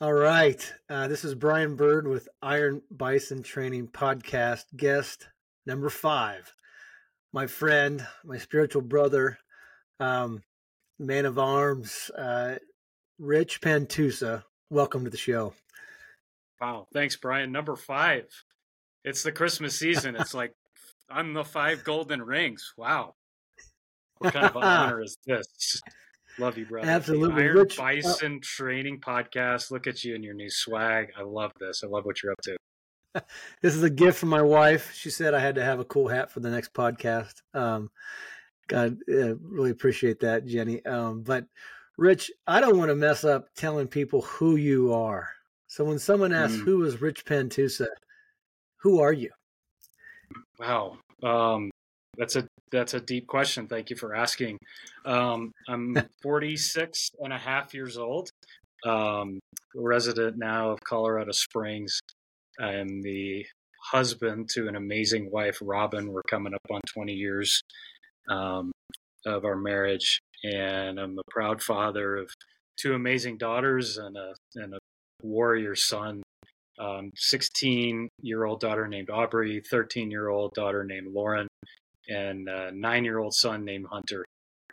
All right. Uh, this is Bryan Byrd with Iron Bison Training Podcast, guest number five. My friend, my spiritual brother, um, man of arms, uh, Rich Pantusa. Welcome to the show. Wow. Thanks, Bryan. Number five. It's the Christmas season. It's like I'm the five golden rings. Wow. What kind of honor is this? Love you, brother. Absolutely. The Iron Rich, uh Bison Training Podcast. Look at you and your new swag. I love this. I love what you're up to. This is a gift from my wife. She said I had to have a cool hat for the next podcast. Um, God, uh, really appreciate that, Jenny. Um, but Rich, I don't want to mess up telling people who you are. So when someone asks, Mm. "Who is Rich Pantusa?" Who are you? Wow. Um, that's a that's a deep question. Thank you for asking. Um, I'm 46 and a half years old. Um, resident now of Colorado Springs. I'm the husband to an amazing wife, Robin. We're coming up on 20 years um, of our marriage, and I'm a proud father of two amazing daughters and a and a warrior son. Um, 16 year old daughter named Aubrey, 13 year old daughter named Lauren, and a nine year old son named Hunter.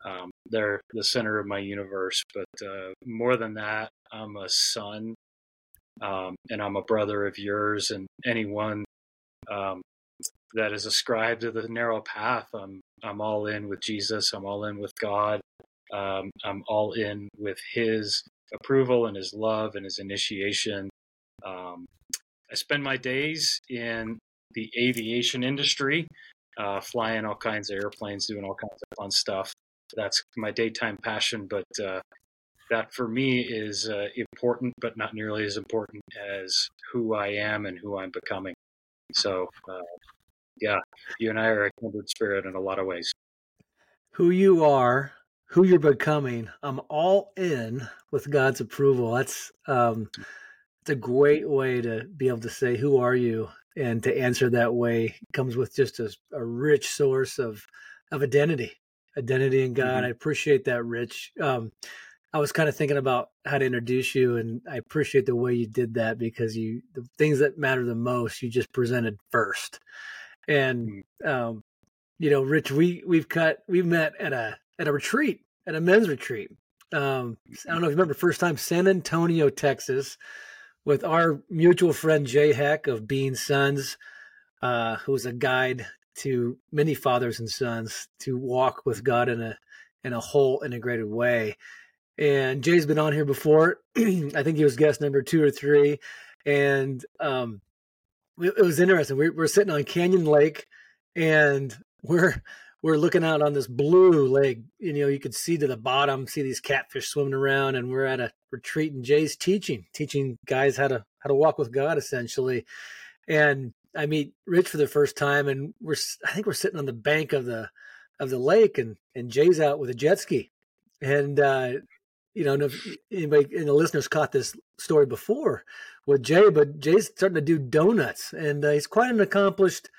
Um, they're the center of my universe, but uh, more than that, I'm a son um, and I'm a brother of yours and anyone um, that is ascribed to the narrow path. I'm I'm all in with Jesus. I'm all in with God. Um, I'm all in with His approval and His love and His initiation. Um, I spend my days in the aviation industry, uh, flying all kinds of airplanes, doing all kinds of fun stuff. That's my daytime passion, but uh, that for me is uh, important, but not nearly as important as who I am and who I'm becoming. So, uh, yeah, you and I are a kindred spirit in a lot of ways. Who you are, who you're becoming. I'm all in with God's approval. That's um, it's a great way to be able to say, "Who are you?" And to answer that way comes with just a, a rich source of of identity, identity in God. Mhm. I appreciate that, Rich. Um, I was kind of thinking about how to introduce you, and I appreciate the way you did that because you the things that matter the most you just presented first, and um, you know, Rich, we we've cut we've met at a at a retreat at a men's retreat. Um, I don't know if you remember first time San Antonio, Texas, with our mutual friend Jay Heck of Being Sons, uh, who was a guide to many fathers and sons to walk with God in a in a whole integrated way. And Jay's been on here before. I think he was guest number two or three, and um, it it was interesting. We're, we're sitting on Canyon Lake, and we're we're looking out on this blue lake. You know, you could see to the bottom, see these catfish swimming around, and we're at a retreat. And Jay's teaching, teaching guys how to how to walk with God, essentially. And I meet Rich for the first time, and we're I think we're sitting on the bank of the of the lake, and and Jay's out with a jet ski, and uh, you know, if anybody in the listeners caught this story before with Jay, but Jay's starting to do donuts, and uh, he's quite an accomplished,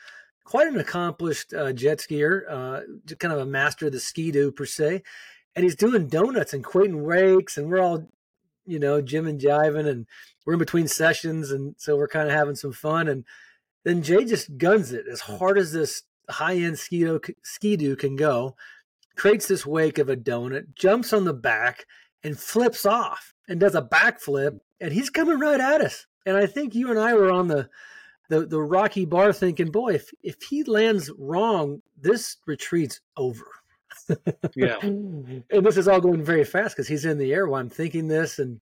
quite an accomplished uh, jet skier, uh, kind of a master of the Ski-Doo per se, and he's doing donuts and quitting rakes, and we're all, you know, Jim and jiving, and we're in between sessions, and so we're kind of having some fun, and then Jay just guns it as hard as this high end Ski-Doo, can go, creates this wake of a donut, jumps on the back and flips off and does a backflip and he's coming right at us. And I think you and I were on the the, the rocky bar thinking, boy, if if he lands wrong, this retreat's over. Yeah. and this is all going very fast because he's in the air while I'm thinking this and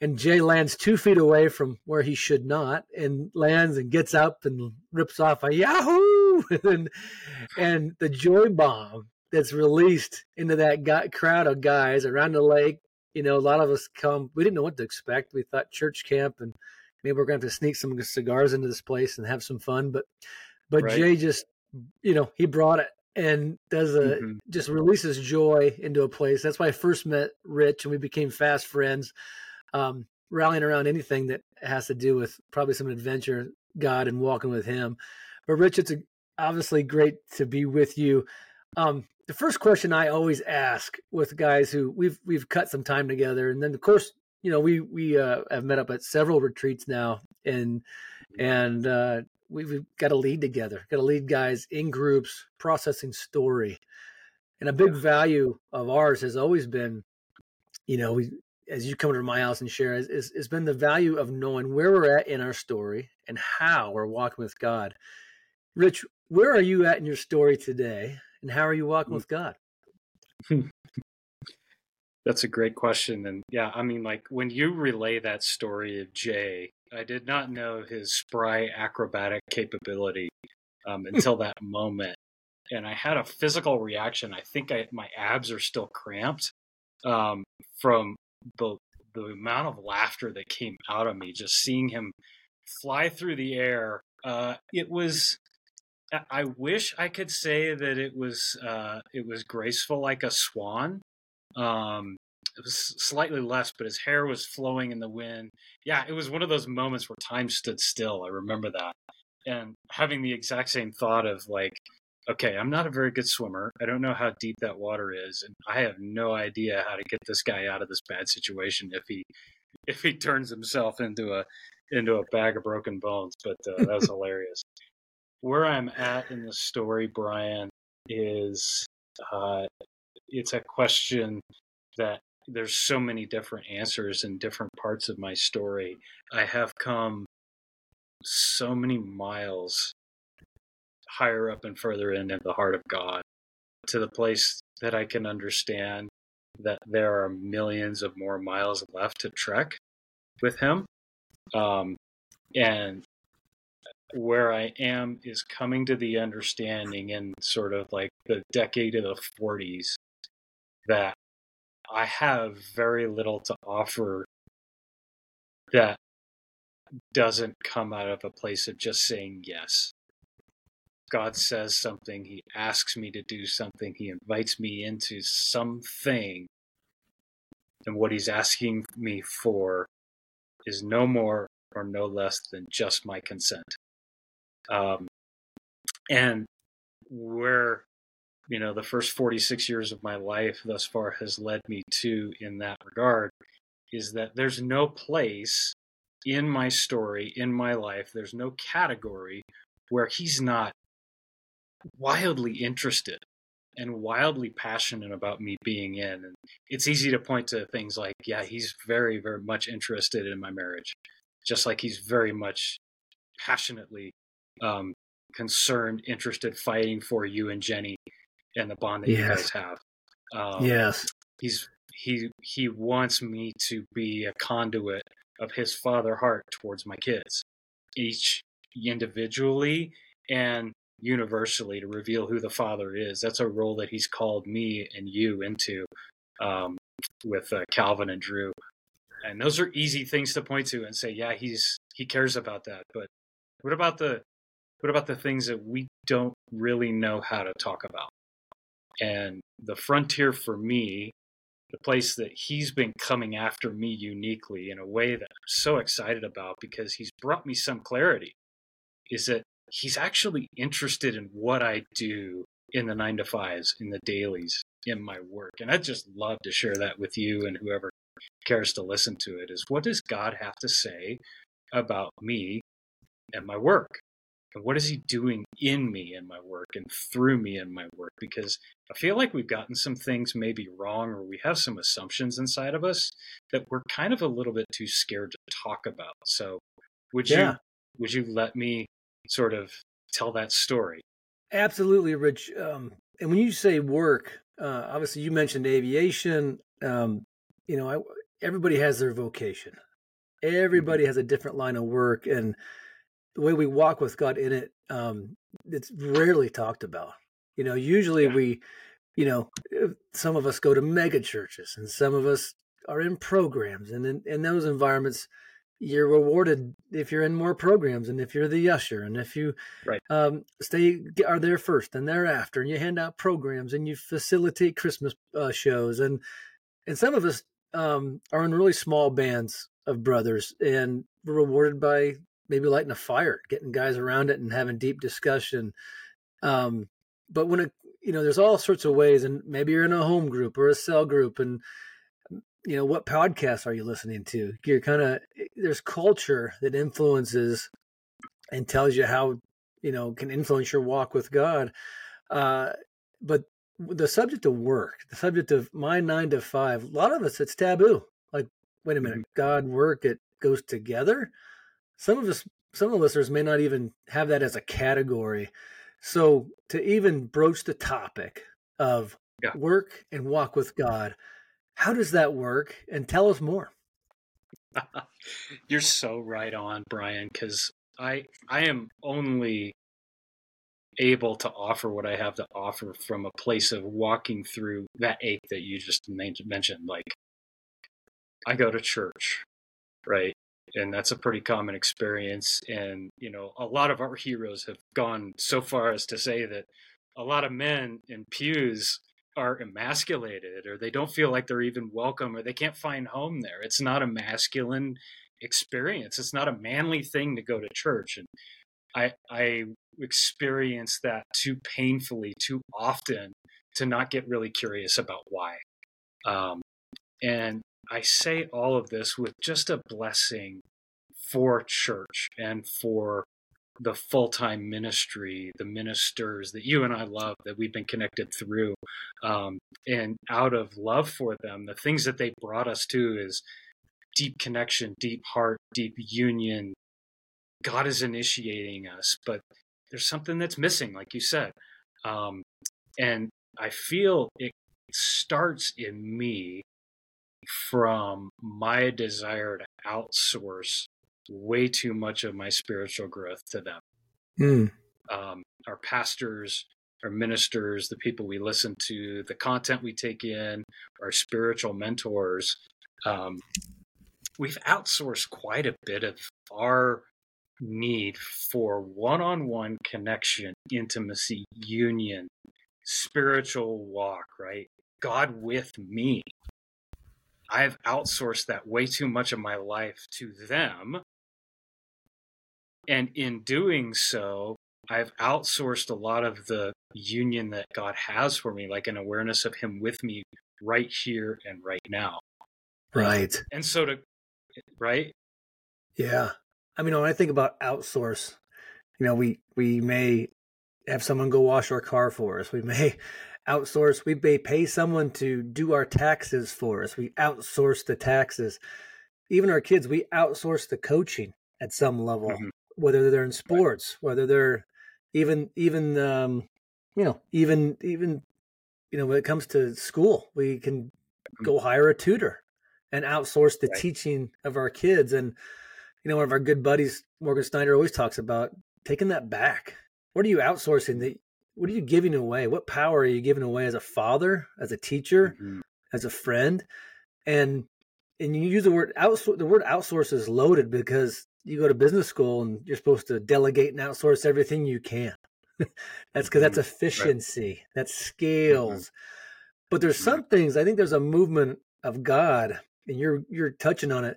and Jay lands two feet away from where he should not and lands and gets up and rips off a yahoo and and the joy bomb that's released into that guy, crowd of guys around the lake you know a lot of us come we didn't know what to expect we thought church camp and maybe we're going to have to sneak some cigars into this place and have some fun but but Right. jay just you know he brought it and does a Mhm. just releases joy into a place that's why i first met rich and we became fast friends um, rallying around anything that has to do with probably some adventure, God, and walking with Him. But Rich, it's a, obviously great to be with you. Um, the first question I always ask with guys who we've we've cut some time together, and then of course you know, we we uh, have met up at several retreats now, and and uh, we've got to lead together, got to lead guys in groups, processing story, and a big value of ours has always been, you know, we as you come to my house and share, is has been the value of knowing where we're at in our story and how we're walking with God. Rich, where are you at in your story today, and how are you walking mm. with God? That's a great question. And yeah, I mean, like when you relay that story of Jay, I did not know his spry acrobatic capability um, until that moment. And I had a physical reaction. I think I, my abs are still cramped um, from the the amount of laughter that came out of me just seeing him fly through the air. Uh, it was. I wish I could say that it was uh, it was graceful like a swan, um, it was slightly less, but his hair was flowing in the wind. Yeah, it was one of those moments where time stood still. I remember that. And having the exact same thought of like, okay, I'm not a very good swimmer. I don't know how deep that water is, and I have no idea how to get this guy out of this bad situation if he if he turns himself into a into a bag of broken bones. But uh, that was hilarious. Where I'm at in the story, Bryan, is uh, it's a question that there's so many different answers in different parts of my story. I have come so many miles higher up and further in the heart of God to the place that I can understand that there are millions of more miles left to trek with Him. Um, and where I am is coming to the understanding in sort of like the decade of the 40s that I have very little to offer that doesn't come out of a place of just saying yes. God says something, He asks me to do something, He invites me into something. And what He's asking me for is no more or no less than just my consent. Um, and where you know the first 46 years of my life thus far has led me to in that regard is that there's no place in my story in my life there's no category where he's not wildly interested and wildly passionate about me being in. And it's easy to point to things like yeah he's very very much interested in my marriage just like he's very much passionately um, concerned interested fighting for you and jenny and the bond that yes. you guys have. Um, yes, he's he he wants me to be a conduit of his father heart towards my kids, each individually and universally to reveal who the father is. That's a role that he's called me and you into um, with uh, Calvin and Drew. And those are easy things to point to and say, yeah, he's he cares about that. But what about the what about the things that we don't really know how to talk about? And the frontier for me, the place that he's been coming after me uniquely in a way that I'm so excited about because he's brought me some clarity, is that he's actually interested in what I do in the nine to fives, in the dailies, in my work. And I'd just love to share that with you and whoever cares to listen to it is what does God have to say about me and my work? And what is he doing in me in my work and through me in my work? Because i feel like we've gotten some things maybe wrong or we have some assumptions inside of us that we're kind of a little bit too scared to talk about. So would yeah. you would you let me sort of tell that story? Absolutely rich. Um, and when you say work uh, obviously you mentioned aviation. Um, you know I, everybody has their vocation. Everybody mm-hmm. has a different line of work and the way we walk with God in it, um, it's rarely talked about. You know, usually yeah. we, you know, some of us go to mega churches and some of us are in programs, and in, in those environments, you're rewarded if you're in more programs and if you're the usher and if you right. um, stay are there first and thereafter and you hand out programs and you facilitate Christmas uh, shows and and some of us um, are in really small bands of brothers and we're rewarded by maybe lighting a fire, getting guys around it and having deep discussion. Um, but when it, you know, there's all sorts of ways, and maybe you're in a home group or a cell group, and you know, what podcasts are you listening to? You're kind of there's culture that influences and tells you how you know can influence your walk with God. Uh, but the subject of work, the subject of my nine to five, a lot of us it's taboo. Like, wait a minute, mm-hmm. God, work, it goes together. Some of us, some of the listeners may not even have that as a category. So to even broach the topic of yeah. work and walk with God, how does that work? And tell us more. You're so right on, Bryan, because I I am only able to offer what I have to offer from a place of walking through that ache that you just mentioned. Like, I go to church, right? And that's a pretty common experience. And, you know, a lot of our heroes have gone so far as to say that a lot of men in pews are emasculated or they don't feel like they're even welcome or they can't find home there. It's not a masculine experience. It's not a manly thing to go to church. And I I experience that too painfully, too often to not get really curious about why. Um, and I say all of this with just a blessing for church and for the full time ministry, the ministers that you and I love, that we've been connected through. Um, and out of love for them, the things that they brought us to is deep connection, deep heart, deep union. God is initiating us, but there's something that's missing, like you said. Um, and I feel it starts in me from my desire to outsource way too much of my spiritual growth to them. Mm. Um, our pastors, our ministers, the people we listen to, the content we take in, our spiritual mentors, um, we've outsourced quite a bit of our need for one-on-one connection, intimacy, union, spiritual walk, right? God with me. I've outsourced that way too much of my life to them. And in doing so, I've outsourced a lot of the union that God has for me, like an awareness of Him with me right here and right now. Right. And so to, right? Yeah. I mean, when I think about outsource, you know, we we may have someone go wash our car for us. We may outsource. We may pay someone to do our taxes for us. We outsource the taxes. Even our kids, we outsource the coaching at some level, mm-hmm. whether they're in sports, whether they're even even um, you know even even you know when it comes to school, we can mm-hmm. go hire a tutor and outsource the right. teaching of our kids and you know, one of our good buddies, Morgan Snyder, always talks about taking that back. What are you outsourcing? That what are you giving away? What power are you giving away as a father, as a teacher, mm-hmm. as a friend? And and you use the word outsource. The word outsource is loaded because you go to business school and you're supposed to delegate and outsource everything you can. that's because that's mm-hmm. efficiency, right. that's mm-hmm. scales. Mm-hmm. But there's some things. I think there's a movement of God, and you're you're touching on it.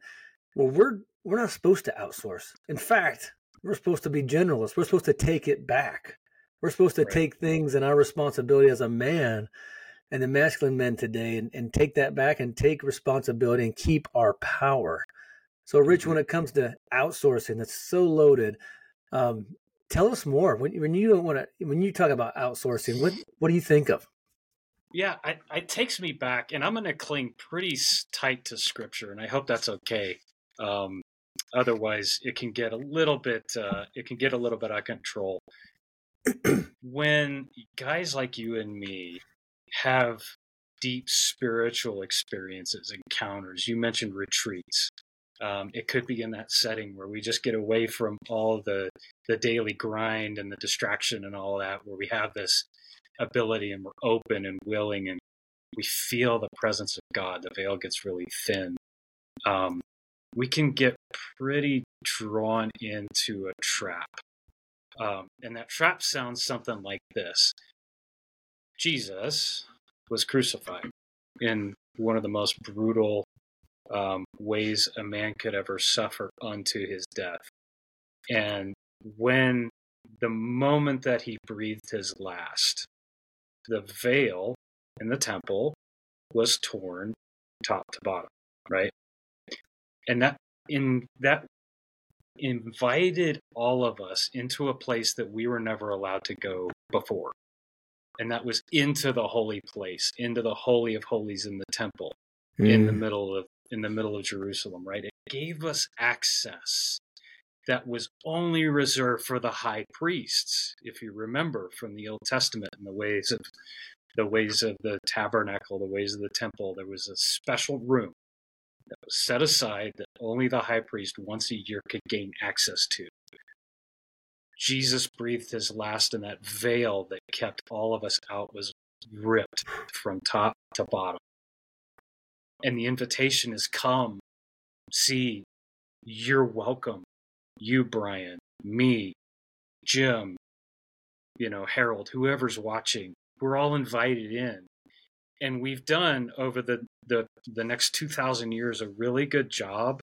Well, we're we're not supposed to outsource. In fact, we're supposed to be generalists. We're supposed to take it back. We're supposed to right. take things and our responsibility as a man and the masculine men today and, and take that back and take responsibility and keep our power. So, Rich, mm-hmm. when it comes to outsourcing, that's so loaded. Um, tell us more. When, when you don't want to, when you talk about outsourcing, what what do you think of? Yeah, I, it takes me back, and I'm going to cling pretty tight to scripture, and I hope that's okay. Um, Otherwise, it can get a little bit uh, it can get a little bit out of control. When guys like you and me have deep spiritual experiences, encounters, you mentioned retreats. Um, it could be in that setting where we just get away from all the the daily grind and the distraction and all that, where we have this ability and we're open and willing and we feel the presence of God. The veil gets really thin. Um, we can get pretty drawn into a trap. Um, and that trap sounds something like this Jesus was crucified in one of the most brutal um, ways a man could ever suffer unto his death. And when the moment that he breathed his last, the veil in the temple was torn top to bottom, right? And that in that invited all of us into a place that we were never allowed to go before. And that was into the holy place, into the holy of holies in the temple, mm. in the mm. middle of in the middle of Jerusalem, right? It gave us access that was only reserved for the high priests, if you remember from the Old Testament and the ways of the ways of the tabernacle, the ways of the temple. There was a special room that was set aside that only the high priest once a year could gain access to. Jesus breathed his last, and that veil that kept all of us out was ripped from top to bottom. And the invitation is come, see, you're welcome. You, Bryan, me, Jim, you know, Harold, whoever's watching, we're all invited in and we've done over the the, the next 2000 years a really good job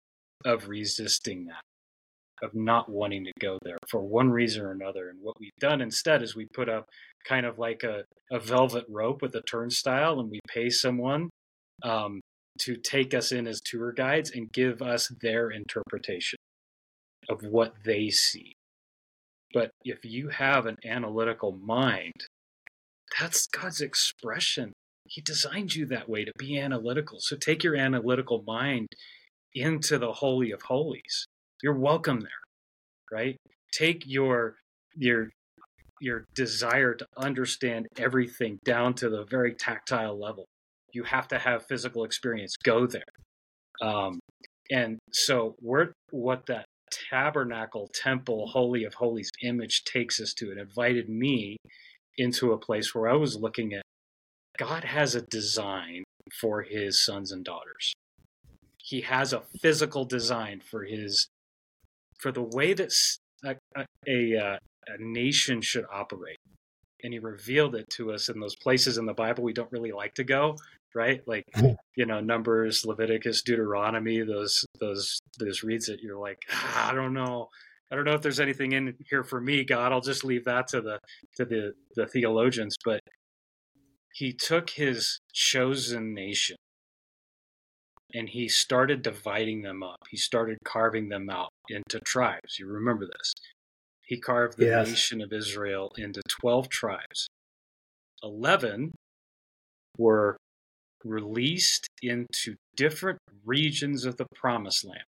of resisting that of not wanting to go there for one reason or another. And what we've done instead is we put up kind of like a, a velvet rope with a turnstile and we pay someone um, to take us in as tour guides and give us their interpretation of what they see. But if you have an analytical mind that's god's expression he designed you that way to be analytical. So take your analytical mind into the holy of holies. You're welcome there, right? Take your your your desire to understand everything down to the very tactile level. You have to have physical experience. Go there. Um, and so, we're, what that tabernacle, temple, holy of holies image takes us to, it invited me into a place where I was looking at God has a design for his sons and daughters. He has a physical design for his for the way that a, a, a, uh, a nation should operate. And he revealed it to us in those places in the Bible we don't really like to go, right? Like, you know, Numbers, Leviticus, Deuteronomy, those those those reads that you're like, ah, I don't know. I don't know if there's anything in here for me, God. I'll just leave that to the to the the theologians. But he took his chosen nation and he started dividing them up. He started carving them out into tribes. You remember this. He carved the yes. nation of Israel into 12 tribes. 11 were released into different regions of the promised land.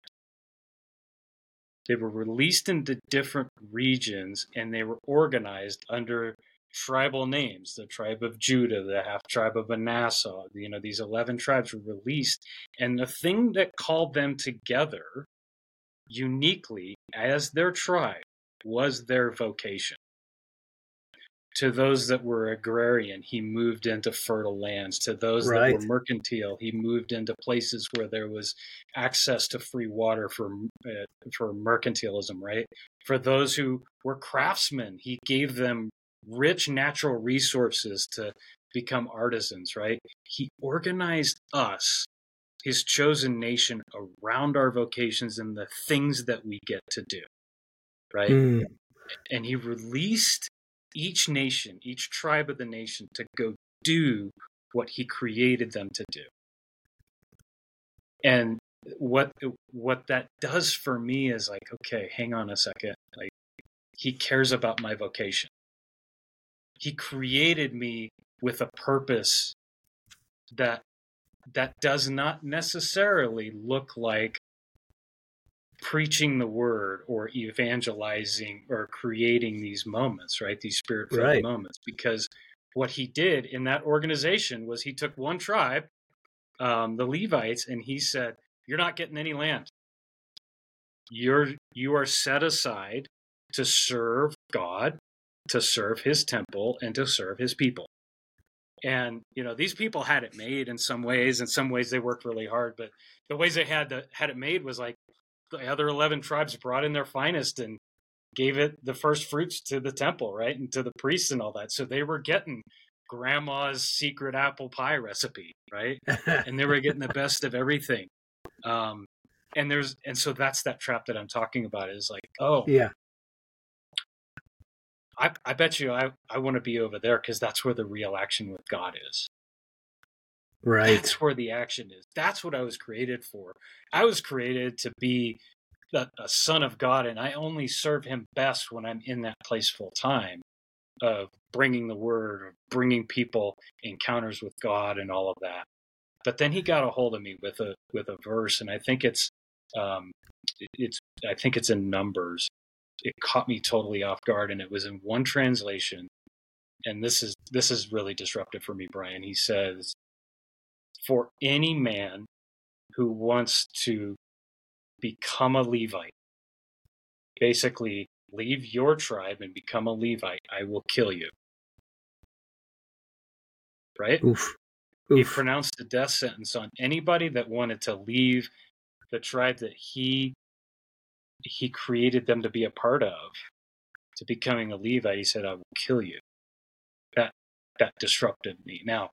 They were released into different regions and they were organized under tribal names the tribe of Judah, the half tribe of Manasseh. You know, these 11 tribes were released. And the thing that called them together uniquely as their tribe was their vocation. To those that were agrarian, he moved into fertile lands. To those right. that were mercantile, he moved into places where there was access to free water for uh, for mercantilism. Right. For those who were craftsmen, he gave them rich natural resources to become artisans, right? He organized us, his chosen nation, around our vocations and the things that we get to do, right? Mm. And he released each nation, each tribe of the nation to go do what he created them to do. And what what that does for me is like, okay, hang on a second. Like he cares about my vocation. He created me with a purpose that that does not necessarily look like preaching the word or evangelizing or creating these moments, right? These spirit filled right. moments. Because what he did in that organization was he took one tribe, um, the Levites, and he said, You're not getting any land. You're you are set aside to serve God to serve his temple and to serve his people. And you know, these people had it made in some ways. In some ways, they worked really hard, but the ways they had to, had it made was like the other eleven tribes brought in their finest and gave it the first fruits to the temple, right, and to the priests and all that. So they were getting grandma's secret apple pie recipe, right, and they were getting the best of everything. Um, and there's and so that's that trap that I'm talking about is like, oh, yeah, I, I bet you I, I want to be over there because that's where the real action with God is. Right. That's where the action is. That's what I was created for. I was created to be a, a son of God, and I only serve Him best when I'm in that place full time of bringing the word, of bringing people encounters with God, and all of that. But then He got a hold of me with a with a verse, and I think it's um, it's I think it's in Numbers. It caught me totally off guard, and it was in one translation. And this is this is really disruptive for me, Bryan. He says, "For any man who wants to become a Levite. Basically, leave your tribe and become a Levite. I will kill you. Right? Oof. He pronounced a death sentence on anybody that wanted to leave the tribe that he he created them to be a part of to becoming a Levite. He said, I will kill you. That that disrupted me. Now,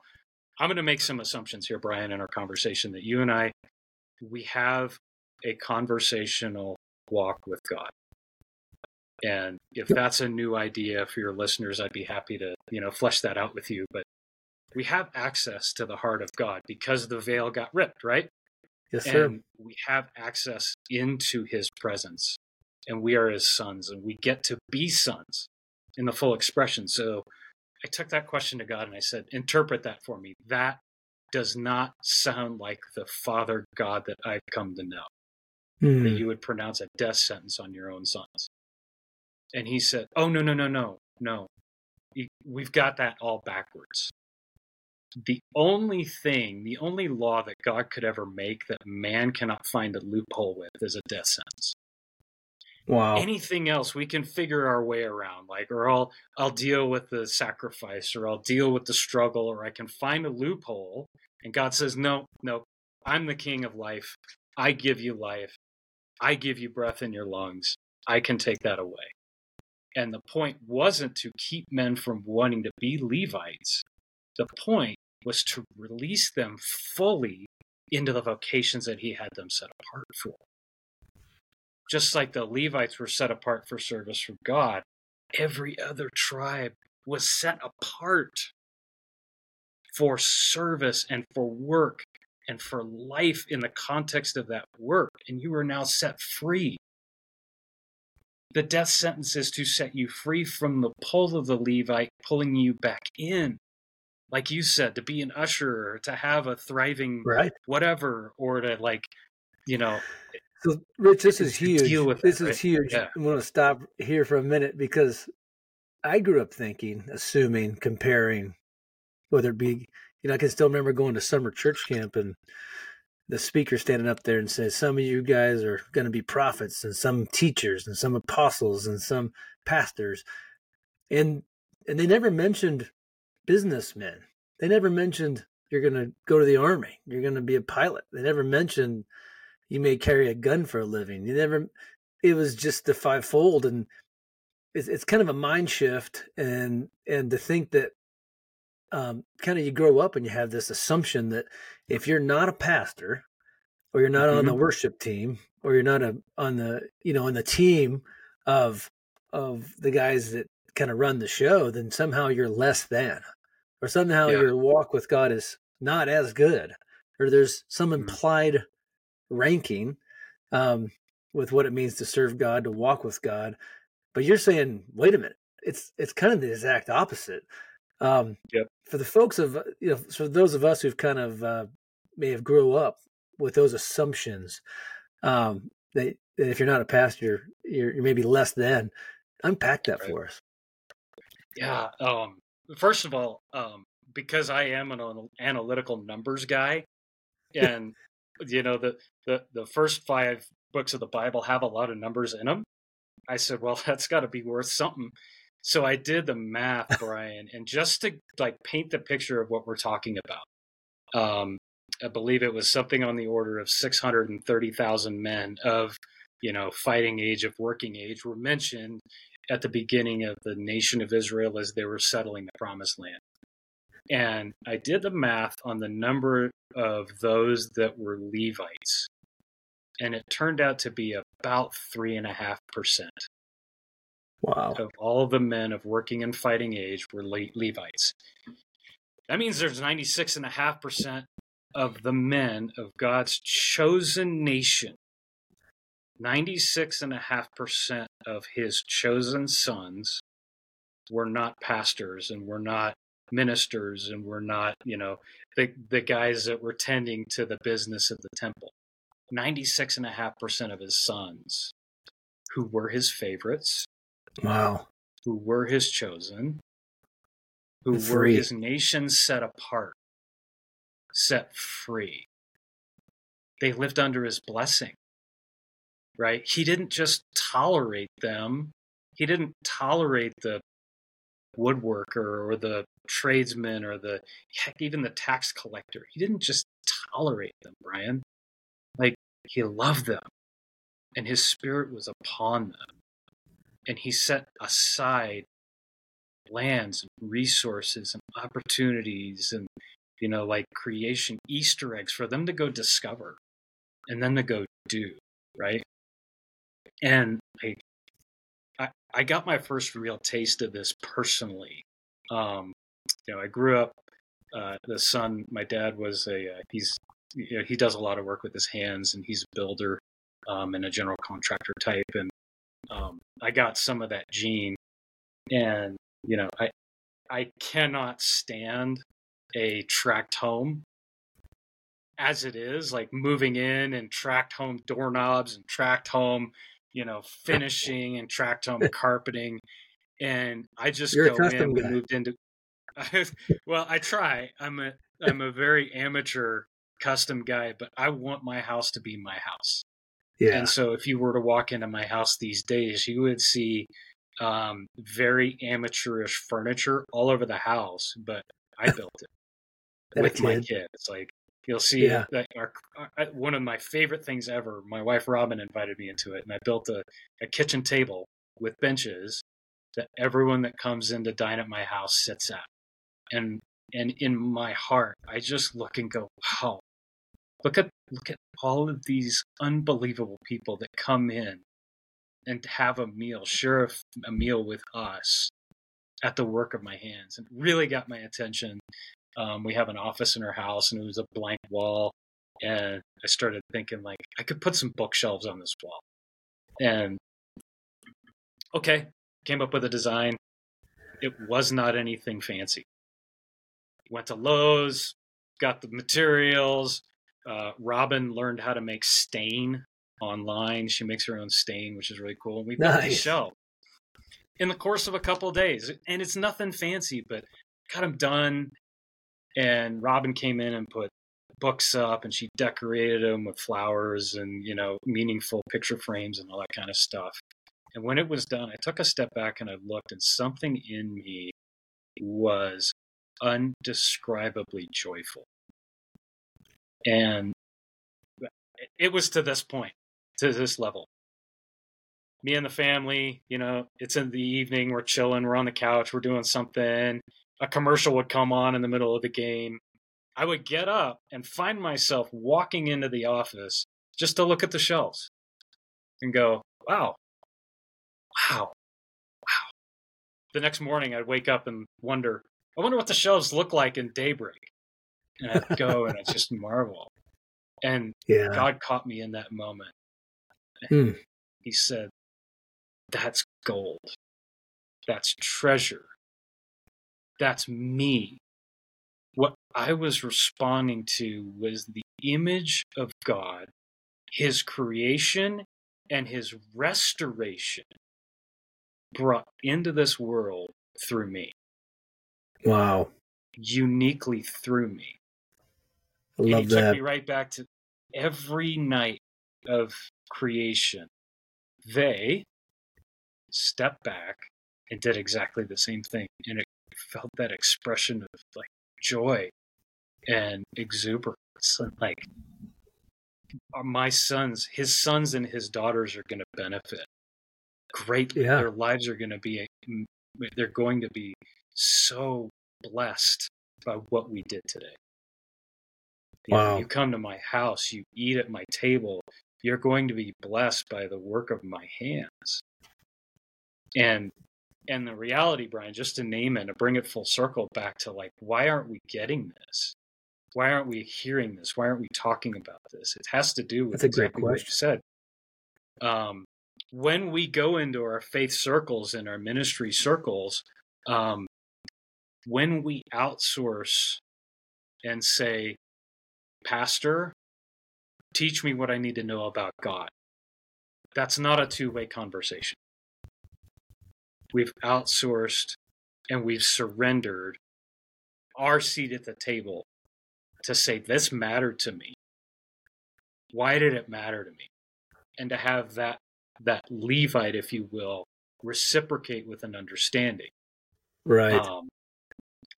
I'm going to make some assumptions here, Bryan, in our conversation that you and I we have a conversational walk with God. And if that's a new idea for your listeners, I'd be happy to, you know, flesh that out with you. But we have access to the heart of God because the veil got ripped, right? Yes, sir. And we have access into his presence. And we are his sons and we get to be sons in the full expression. So I took that question to God and I said, interpret that for me. That does not sound like the Father God that I've come to know Hmm. that you would pronounce a death sentence on your own sons. And he said, Oh, no, no, no, no, no. We've got that all backwards. The only thing, the only law that God could ever make that man cannot find a loophole with is a death sentence. Wow. Anything else we can figure our way around, like, or I'll I'll deal with the sacrifice, or I'll deal with the struggle, or I can find a loophole. And God says, No, no, I'm the king of life. I give you life. I give you breath in your lungs. I can take that away. And the point wasn't to keep men from wanting to be Levites. The point was to release them fully into the vocations that he had them set apart for. Just like the Levites were set apart for service for God, every other tribe was set apart for service and for work and for life in the context of that work. And you are now set free. The death sentence is to set you free from the pull of the Levite, pulling you back in. Like you said, to be an usher, or to have a thriving Right. whatever, or to like, you know, So, Rich, this is huge. this that, is right? huge. Yeah. I'm going to stop here for a minute because I grew up thinking, assuming, comparing, whether it be, you know, I can still remember going to summer church camp and the speaker standing up there and says, Some of you guys are going to be prophets and some teachers and some apostles and some pastors. And and they never mentioned businessmen. They never mentioned you're going to go to the army. You're going to be a pilot. They never mentioned you may carry a gun for a living. You never. It was just the fivefold, and it's it's kind of a mind shift, and and to think that, um, kind of you grow up and you have this assumption that if you're not a pastor, or you're not on the worship team, or you're not a on the you know on the team of of the guys that kind of run the show, then somehow you're less than, or somehow Yeah. your walk with God is not as good, or there's some Mhm. implied ranking um, with what it means to serve God, to walk with God. But you're saying, wait a minute, it's it's kind of the exact opposite. Um, Yep. For the folks of you know, for those of us who've kind of uh, may have grew up with those assumptions, um, that, that if you're not a pastor, you're, you're maybe less than. Unpack that Right. for us. Yeah. Um, first of all, um, because I am an analytical numbers guy, and you know the, the the first five books of the Bible have a lot of numbers in them. I said, well, that's got to be worth something. So I did the math, Bryan, and just to like paint the picture of what we're talking about, um, I believe it was something on the order of six hundred and thirty thousand men of you know fighting age of working age were mentioned at the beginning of the nation of Israel as they were settling the promised land. And I did the math on the number of those that were Levites. And it turned out to be about three and a half percent Wow. of all the men of working and fighting age were Le- Levites. That means there's 96 and a half percent of the men of God's chosen nation, 96.5% of his chosen sons were not pastors and were not ministers and were not, you know, the, the guys that were tending to the business of the temple. 96.5% of his sons, who were his favorites. Wow. Who were his chosen, who Free. were his nation set apart, set free. They lived under his blessing, right? He didn't just tolerate them, he didn't tolerate the woodworker or the tradesman or the heck, even the tax collector. He didn't just tolerate them, Bryan. Like, he loved them, and his spirit was upon them. And he set aside lands and resources and opportunities and you know like creation easter eggs for them to go discover and then to go do right and I, I got my first real taste of this personally. Um you know i grew up uh the son my dad was a uh, he's you know, he does a lot of work with his hands and he's a builder um and a general contractor type. And um i got some of that gene and you know i i cannot stand a tract home as it is like moving in and tract home doorknobs and tract home you know finishing and tract home carpeting and i just You're go in we moved into well i try i'm a i'm a very amateur custom guy but i want my house to be my house Yeah. and so if you were to walk into my house these days, you would see um, very amateurish furniture all over the house, but I built it with my kid? It's Like you'll see Yeah. that our, uh, one of my favorite things ever, my wife Robin invited me into it and I built a, a kitchen table with benches that everyone that comes in to dine at my house sits at. And and in my heart, I just look and go, wow, look at look at all of these unbelievable people that come in and have a meal, share a, meal with us at the work of my hands, and really got my attention. Um, we have an office in our house, and it was a blank wall, and I started thinking like I could put some bookshelves on this wall, and okay, came up with a design. It was not anything fancy. Went to Lowe's, got the materials. Uh, Robin learned how to make stain online. She makes her own stain, which is really cool. And we built the Nice. shelf in the course of a couple of days, and it's nothing fancy, but got them done. And Robin came in and put books up, and she decorated them with flowers and you know meaningful picture frames and all that kind of stuff. And when it was done, I took a step back and I looked, and something in me was undescribably joyful. And it was to this point, to this level. Me and the family, you know, it's in the evening, we're chilling, we're on the couch, we're doing something. A commercial would come on in the middle of the game. I would get up and find myself walking into the office just to look at the shelves and go, wow, wow, wow. The next morning, I'd wake up and wonder, I wonder what the shelves look like in daybreak. And I'd go and I'd just marvel. And yeah. God caught me in that moment. Hmm. He said, That's gold. That's treasure. That's me. What I was responding to was the image of God, His creation, and His restoration brought into this world through me, Wow. uniquely through me. I And love he took me right back to every night of creation. They stepped back and did exactly the same thing. And it felt that expression of like joy and exuberance. And like my sons, his sons and his daughters are going to benefit greatly. Yeah. Their lives are going to be, they're going to be so blessed by what we did today. You, know, Wow. you come to my house, you eat at my table, you're going to be blessed by the work of my hands. And and the reality, Bryan, just to name it, to bring it full circle back to like, why aren't we getting this? why aren't we hearing this? Why aren't we talking about this? It has to do with That's a great exactly what you question. said. Um, when we go into our faith circles and our ministry circles, um, when we outsource and say, Pastor, teach me what I need to know about God, that's not a two way conversation. We've outsourced and we've surrendered our seat at the table to say, This mattered to me. Why did it matter to me? And to have that that Levite, if you will, reciprocate with an understanding. Right. Um,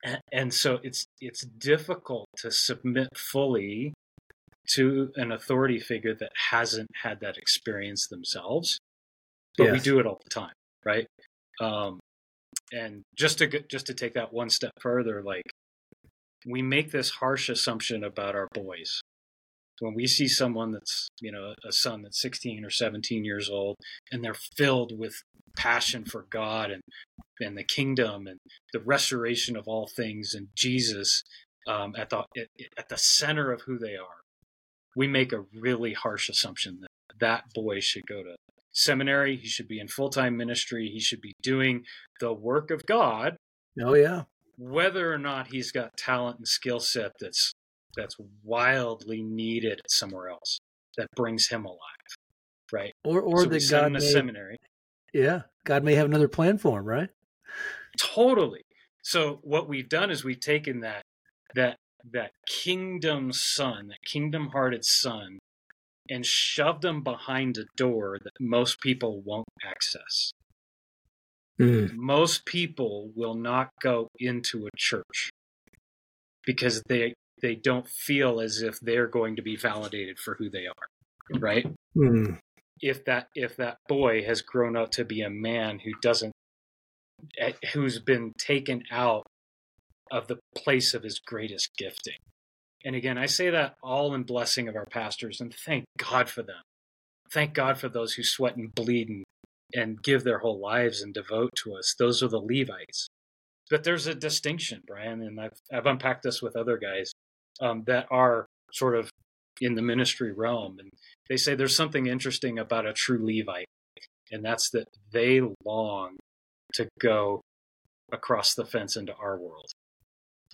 and, and so it's it's difficult to submit fully to an authority figure that hasn't had that experience themselves. But we do it all the time, right? Um, and just to just to take that one step further, like we make this harsh assumption about our boys. When we see someone that's you know a son that's 16 or 17 years old and they're filled with passion for god and and the kingdom and the restoration of all things and jesus um, at the at the center of who they are we make a really harsh assumption that that boy should go to seminary. He should be in full-time ministry. He should be doing the work of god. Oh yeah. whether or not he's got talent and skill set that's that's wildly needed somewhere else that brings him alive right? Or or so that God him to may, seminary. Yeah, God may have another plan for him, right? totally. So what we've done is we've taken that that that kingdom son that kingdom hearted son and shove them behind a door that most people won't access Mm. most people will not go into a church because they they don't feel as if they're going to be validated for who they are right Mm. if that if that boy has grown up to be a man who doesn't eh, who's been taken out of the place of his greatest gifting and again i say that all in blessing of our pastors and thank god for them. Thank god for those who sweat and bleed and, and give their whole lives and devote to us. Those are the levites. But there's a distinction Bryan and i've, I've unpacked this with other guys um, that are sort of in the ministry realm and they say there's something interesting about a true Levite, and that's that they long to go across the fence into our world,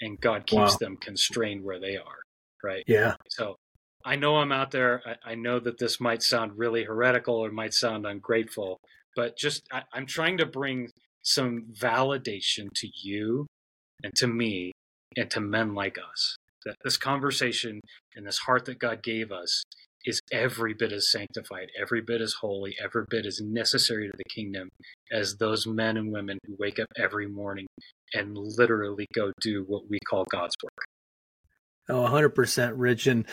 and God keeps Wow. them constrained where they are, right? Yeah. So I know I'm out there. I, I know that this might sound really heretical or might sound ungrateful, but just I, I'm trying to bring some validation to you and to me and to men like us. That this conversation and this heart that God gave us is every bit as sanctified, every bit as holy, every bit as necessary to the kingdom as those men and women who wake up every morning and literally go do what we call God's work. Oh, 100% Rich. And,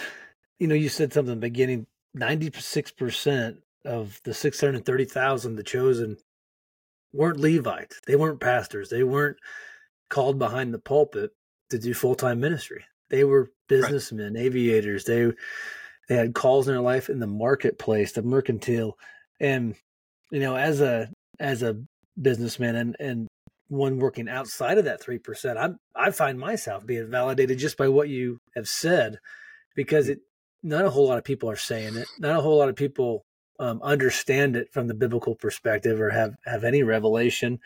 you know, you said something in the beginning 96% of the 630,000, the chosen, weren't Levites. They weren't pastors. They weren't called behind the pulpit to do full time ministry. They were businessmen, aviators. They they had calls in their life in the marketplace, the mercantile, and you know, as a as a businessman and and one working outside of that three percent, I I find myself being validated just by what you have said, because it not a whole lot of people are saying it. Not a whole lot of people um, understand it from the biblical perspective or have have any revelation.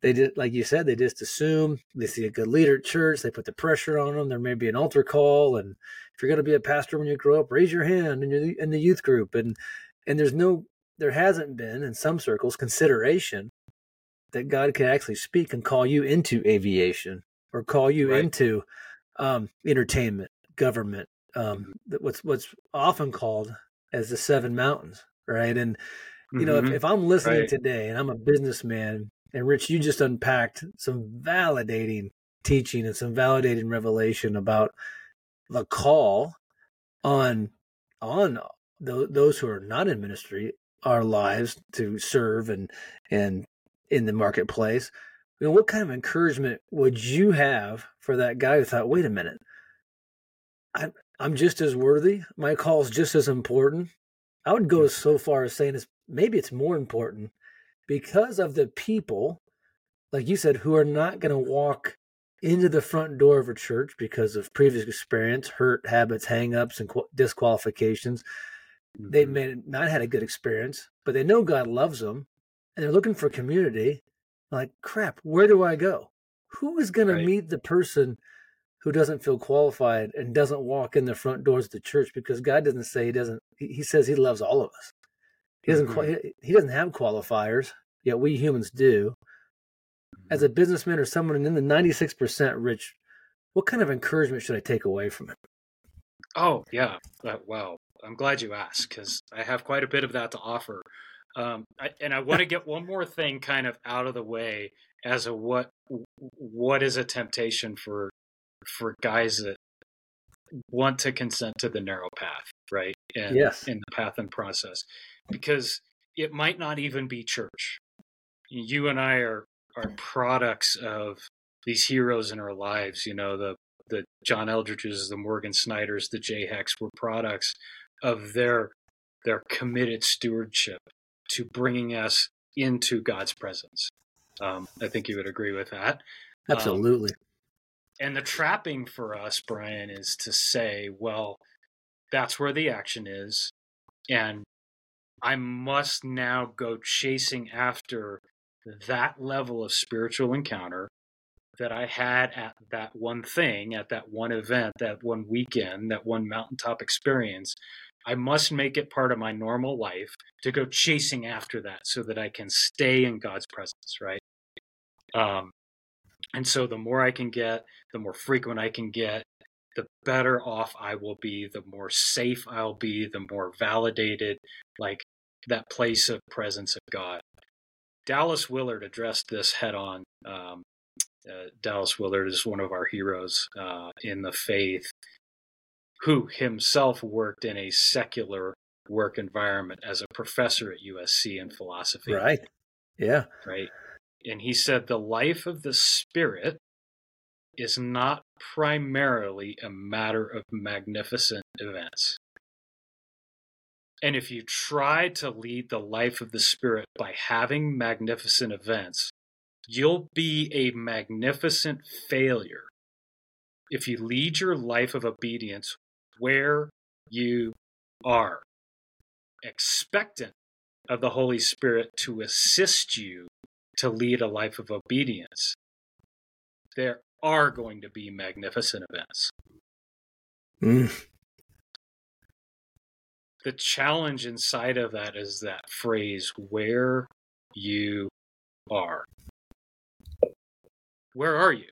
They did, like you said, they just assume they see a good leader at church. They put the pressure on them. There may be an altar call, and if you're going to be a pastor when you grow up, raise your hand in, your, in the youth group. And and there's no, there hasn't been in some circles consideration that God could actually speak and call you into aviation or call you Right. into um, entertainment, government, um, what's what's often called as the seven mountains, right? And you know, if, Mhm. if I'm listening Right. today and I'm a businessman, and Rich, you just unpacked some validating teaching and some validating revelation about the call on on th- those who are not in ministry, our lives to serve and and in the marketplace. You know, what kind of encouragement would you have for that guy who thought, "Wait a minute, I, I'm just as worthy. My call is just as important." I would go so far as saying, "Is maybe it's more important because of the people, like you said, who are not going to walk into the front door of a church because of previous experience, hurt, habits, hangups, and disqualifications. Mm-hmm. They may not had a good experience, but they know God loves them, and they're looking for community. Like crap, where do I go? Who is going right. to meet the person who doesn't feel qualified and doesn't walk in the front doors of the church? Because God doesn't say He doesn't. He says He loves all of us. He doesn't. Mm-hmm. He doesn't have qualifiers. Yet we humans do as a businessman or someone in the 96% rich, what kind of encouragement should I take away from it? Oh, yeah. Uh, wow. I'm glad you asked because I have quite a bit of that to offer. Um, I, and I want to get one more thing kind of out of the way as a what what is a temptation for for guys that want to consent to the narrow path, right? And yes. in the path and process, because it might not even be church. You and I are are products of these heroes in our lives. You know, the the John Eldredges, the Morgan Snyders, the Jay Hecks were products of their their committed stewardship to bringing us into God's presence. Um, I think you would agree with that. Um, Absolutely. Um, and the trapping for us, Bryan, is to say, well, that's where the action is. And I must now go chasing after that level of spiritual encounter that I had at that one thing, at that one event, that one weekend, that one mountaintop experience, I must make it part of my normal life to go chasing after that so that I can stay in God's presence, right? Um, and so the more I can get, the more frequent I can get, the better off I will be, the more safe I'll be, the more validated, like that place of presence of God. Dallas Willard addressed this head on. Um, uh, Dallas Willard is one of our heroes uh, in the faith, who himself worked in a secular work environment as a professor at USC in philosophy. Right. Yeah. Right. And he said the life of the spirit is not primarily a matter of magnificent events. And if you try to lead the life of the Spirit by having magnificent events, you'll be a magnificent failure if you lead your life of obedience where you are, expectant of the Holy Spirit to assist you to lead a life of obedience. There are going to be magnificent events. Mm. The challenge inside of that is that phrase where you are. Where are you?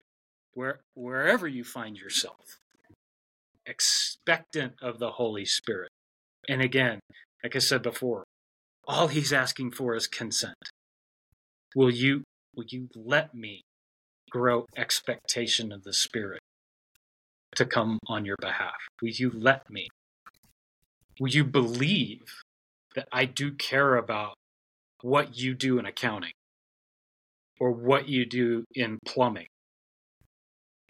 Where wherever you find yourself expectant of the holy spirit. And again like i said before all he's asking for is consent. Will you will you let me grow expectation of the spirit to come on your behalf? Will you let me? Will you believe that I do care about what you do in accounting or what you do in plumbing?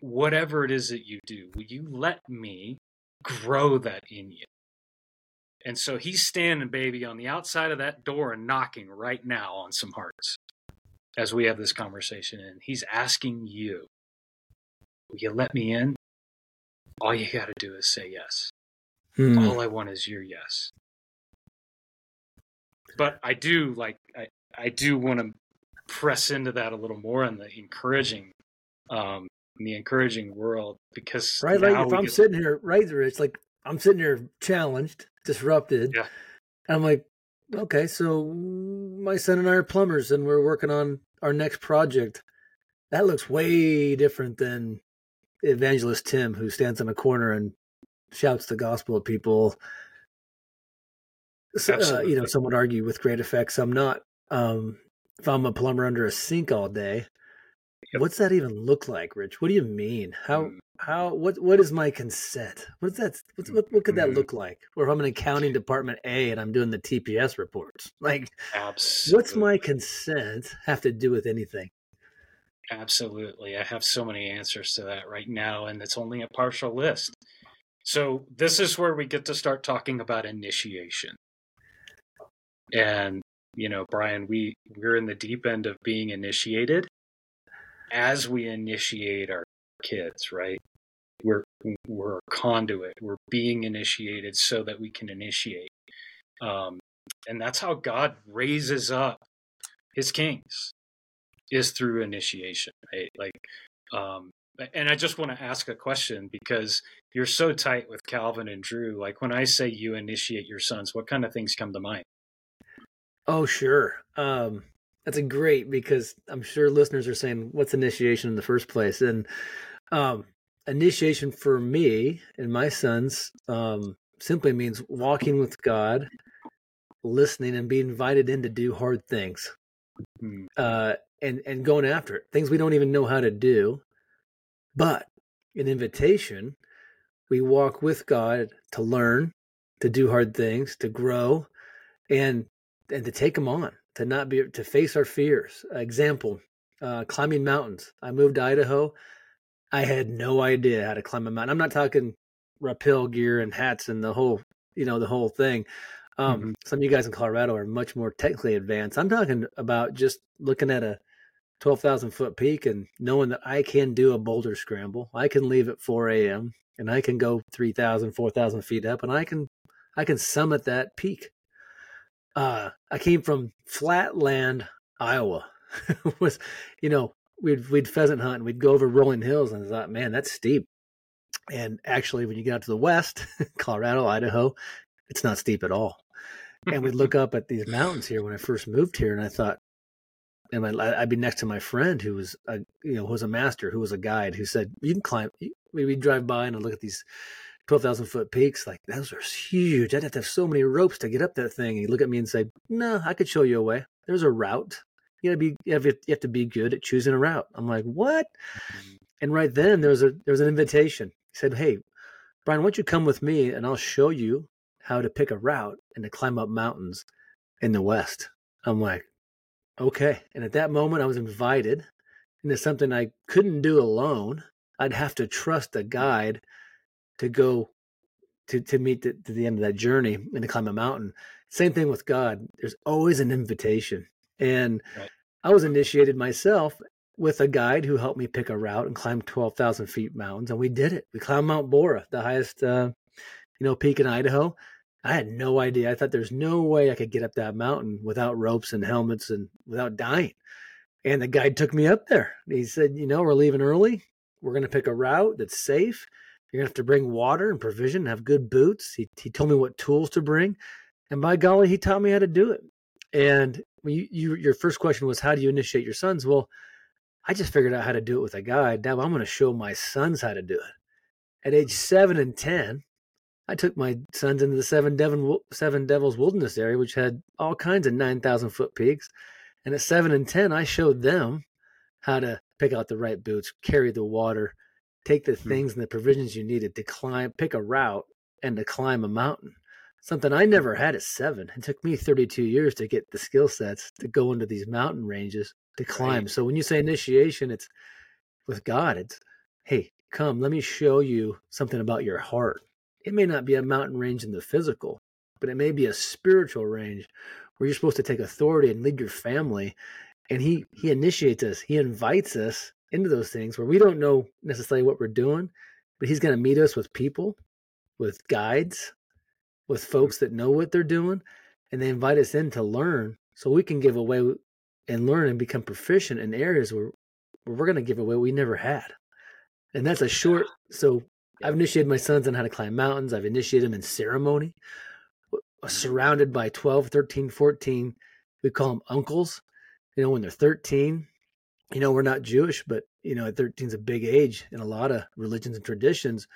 Whatever it is that you do, will you let me grow that in you? And so he's standing, baby, on the outside of that door and knocking right now on some hearts as we have this conversation. And he's asking you, Will you let me in? All you got to do is say yes. Hmm. All I want is your yes. But I do like I, I do want to press into that a little more and the encouraging um in the encouraging world because right like if I'm get... sitting here right there it's like I'm sitting here challenged, disrupted. Yeah. I'm like, okay, so my son and I are plumbers and we're working on our next project. That looks way different than evangelist Tim who stands in a corner and shouts the gospel at people. Uh, you know, some would argue with great effect, some not. Um, if I'm a plumber under a sink all day. What's that even look like, Rich? What do you mean? How mm. how what what is my consent? What's that? What's, what what could that mm. look like? Or if I'm in accounting department A and I'm doing the TPS reports, like, Absolutely. what's my consent have to do with anything? Absolutely, I have so many answers to that right now, and it's only a partial list. So this is where we get to start talking about initiation. And you know, Bryan, we we're in the deep end of being initiated. As we initiate our kids, right? We're we're a conduit. We're being initiated so that we can initiate, um, and that's how God raises up His kings, is through initiation, right? Like, um, and I just want to ask a question because you're so tight with Calvin and Drew. Like when I say you initiate your sons, what kind of things come to mind? Oh, sure. Um, that's a great because I'm sure listeners are saying, "What's initiation in the first place?" And um, initiation for me and my sons um, simply means walking with God, listening, and being invited in to do hard things, mm. uh, and and going after it. Things we don't even know how to do, but an invitation. We walk with God to learn, to do hard things, to grow, and and to take them on, to not be to face our fears. Example: uh, climbing mountains. I moved to Idaho. I had no idea how to climb a mountain. I'm not talking rappel gear and hats and the whole, you know, the whole thing. Um, mm-hmm. Some of you guys in Colorado are much more technically advanced. I'm talking about just looking at a 12,000 foot peak and knowing that I can do a boulder scramble. I can leave at 4 a.m. and I can go 3,000, 4,000 feet up and I can, I can summit that peak uh, I came from flatland, Iowa. was, you know, we'd we'd pheasant hunt and we'd go over rolling hills and I thought, man, that's steep. And actually, when you get out to the west, Colorado, Idaho, it's not steep at all. And we'd look up at these mountains here when I first moved here, and I thought, and I'd be next to my friend who was a you know who was a master, who was a guide, who said you can climb. We'd drive by and I'd look at these 12,000 foot peaks, like those are huge. I'd have to have so many ropes to get up that thing. And you look at me and say, no, I could show you a way. There's a route. You gotta be, you have, you have to be good at choosing a route. I'm like, what? And right then there was a, there was an invitation. He said, Hey, Bryan, why don't you come with me and I'll show you how to pick a route and to climb up mountains in the West. I'm like, okay. And at that moment I was invited into something I couldn't do alone. I'd have to trust a guide to go to to meet the, to the end of that journey and to climb a mountain. Same thing with God. There's always an invitation, and right. I was initiated myself with a guide who helped me pick a route and climb twelve thousand feet mountains, and we did it. We climbed Mount Borah, the highest uh, you know peak in Idaho. I had no idea. I thought there's no way I could get up that mountain without ropes and helmets and without dying. And the guide took me up there. He said, "You know, we're leaving early. We're going to pick a route that's safe." You're gonna have to bring water and provision, and have good boots. He he told me what tools to bring, and by golly, he taught me how to do it. And you, you your first question was how do you initiate your sons? Well, I just figured out how to do it with a guide. Now I'm going to show my sons how to do it. At age seven and ten, I took my sons into the Seven, Devon, Seven Devils Wilderness area, which had all kinds of nine thousand foot peaks. And at seven and ten, I showed them how to pick out the right boots, carry the water, take the hmm. things and the provisions you needed to climb, pick a route, and to climb a mountain. Something I never had at seven. It took me 32 years to get the skill sets to go into these mountain ranges to climb. Right. So when you say initiation, it's with God. It's, hey, come, let me show you something about your heart. It may not be a mountain range in the physical, but it may be a spiritual range where you're supposed to take authority and lead your family. And he he initiates us. He invites us into those things where we don't know necessarily what we're doing, but he's going to meet us with people, with guides, with folks that know what they're doing, and they invite us in to learn so we can give away and learn and become proficient in areas where, where we're going to give away we never had. And that's a short, so I've initiated my sons on how to climb mountains. I've initiated them in ceremony, uh, mm-hmm. surrounded by 12, 13, 14. We call them uncles. You know, when they're 13, you know, we're not Jewish, but you know, at 13 is a big age in a lot of religions and traditions.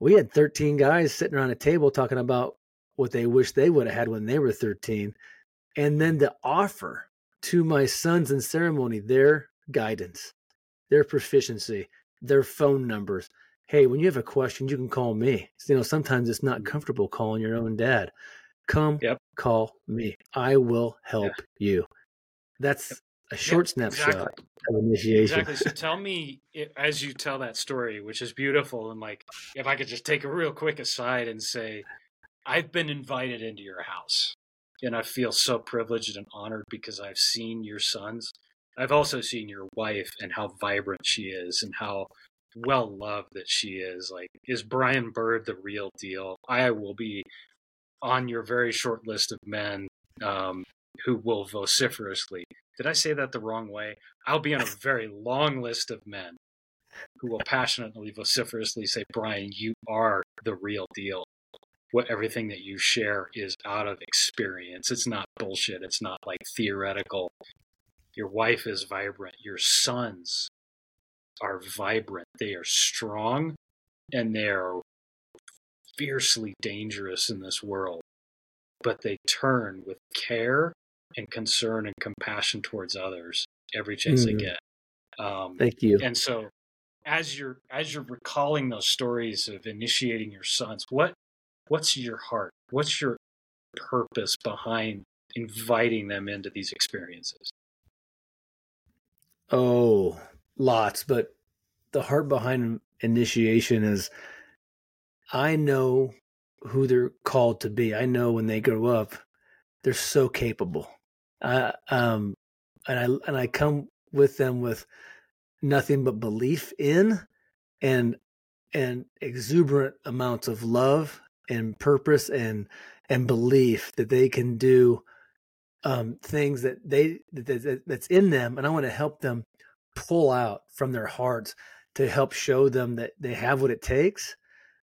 We had 13 guys sitting around a table talking about what they wish they would have had when they were 13. And then to offer to my sons in ceremony their guidance, their proficiency, their phone numbers. Hey, when you have a question, you can call me. You know, sometimes it's not comfortable calling your own dad. Come yep. call me. I will help yeah. you. That's a short yep, snapshot exactly. of initiation. Exactly. So tell me, as you tell that story, which is beautiful, and like, if I could just take a real quick aside and say, I've been invited into your house, and I feel so privileged and honored because I've seen your sons. I've also seen your wife and how vibrant she is, and how well loved that she is. Like, is Bryan Byrd the real deal? I will be on your very short list of men um, who will vociferously. Did I say that the wrong way? I'll be on a very long list of men who will passionately, vociferously say, Bryan, you are the real deal. What everything that you share is out of experience. It's not bullshit. It's not like theoretical. Your wife is vibrant. Your sons are vibrant. They are strong and they are fiercely dangerous in this world. But they turn with care and concern and compassion towards others every chance mm. they get. Um, Thank you. And so, as you're as you're recalling those stories of initiating your sons, what what's your heart? What's your purpose behind inviting them into these experiences? Oh, lots, but the heart behind initiation is I know who they're called to be. I know when they grow up, they're so capable. Uh, um, and I and I come with them with nothing but belief in and and exuberant amounts of love and purpose and and belief that they can do um, things that they that, that's in them, and I want to help them pull out from their hearts to help show them that they have what it takes,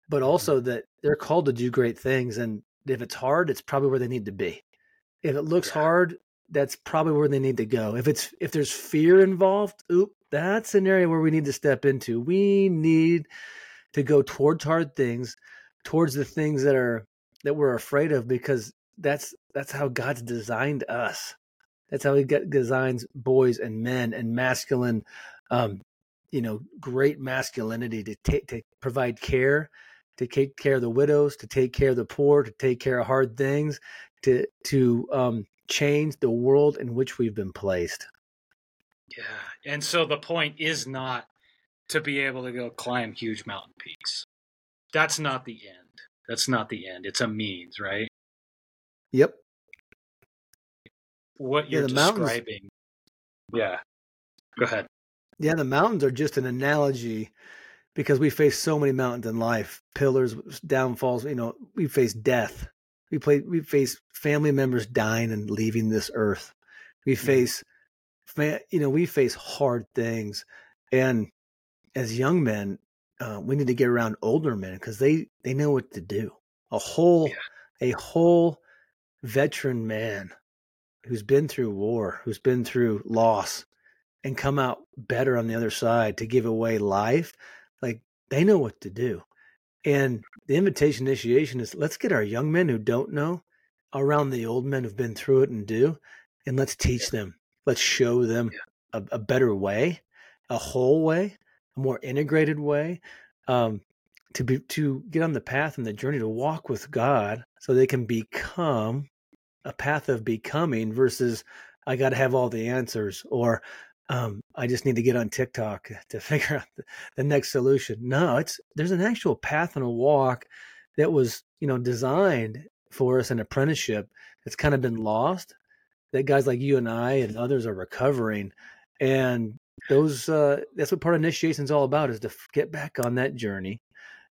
but mm-hmm. also that they're called to do great things. And if it's hard, it's probably where they need to be. If it looks yeah. hard, that's probably where they need to go. If it's if there's fear involved, oop, that's an area where we need to step into. We need to go towards hard things, towards the things that are that we're afraid of because that's that's how God's designed us. That's how He designs boys and men and masculine, um, you know, great masculinity to take to provide care, to take care of the widows, to take care of the poor, to take care of hard things, to to um, change the world in which we've been placed. Yeah, and so the point is not to be able to go climb huge mountain peaks. That's not the end. That's not the end. It's a means, right? Yep. What you're yeah, describing. Mountains, yeah. Go ahead. Yeah, the mountains are just an analogy because we face so many mountains in life, pillars, downfalls, you know, we face death. We play we face family members dying and leaving this earth. We mm-hmm. face you know, we face hard things and as young men, uh, we need to get around older men because they they know what to do. A whole yeah. a whole veteran man who's been through war, who's been through loss, and come out better on the other side to give away life, like they know what to do. And the invitation initiation is let's get our young men who don't know around the old men who've been through it and do, and let's teach them. Let's show them a, a better way, a whole way, a more integrated way. Um, to be to get on the path and the journey to walk with God so they can become a path of becoming versus I got to have all the answers or um, I just need to get on TikTok to figure out the, next solution. No, it's there's an actual path and a walk that was you know designed for us an apprenticeship that's kind of been lost that guys like you and I and others are recovering and those uh, that's what part of initiation is all about is to get back on that journey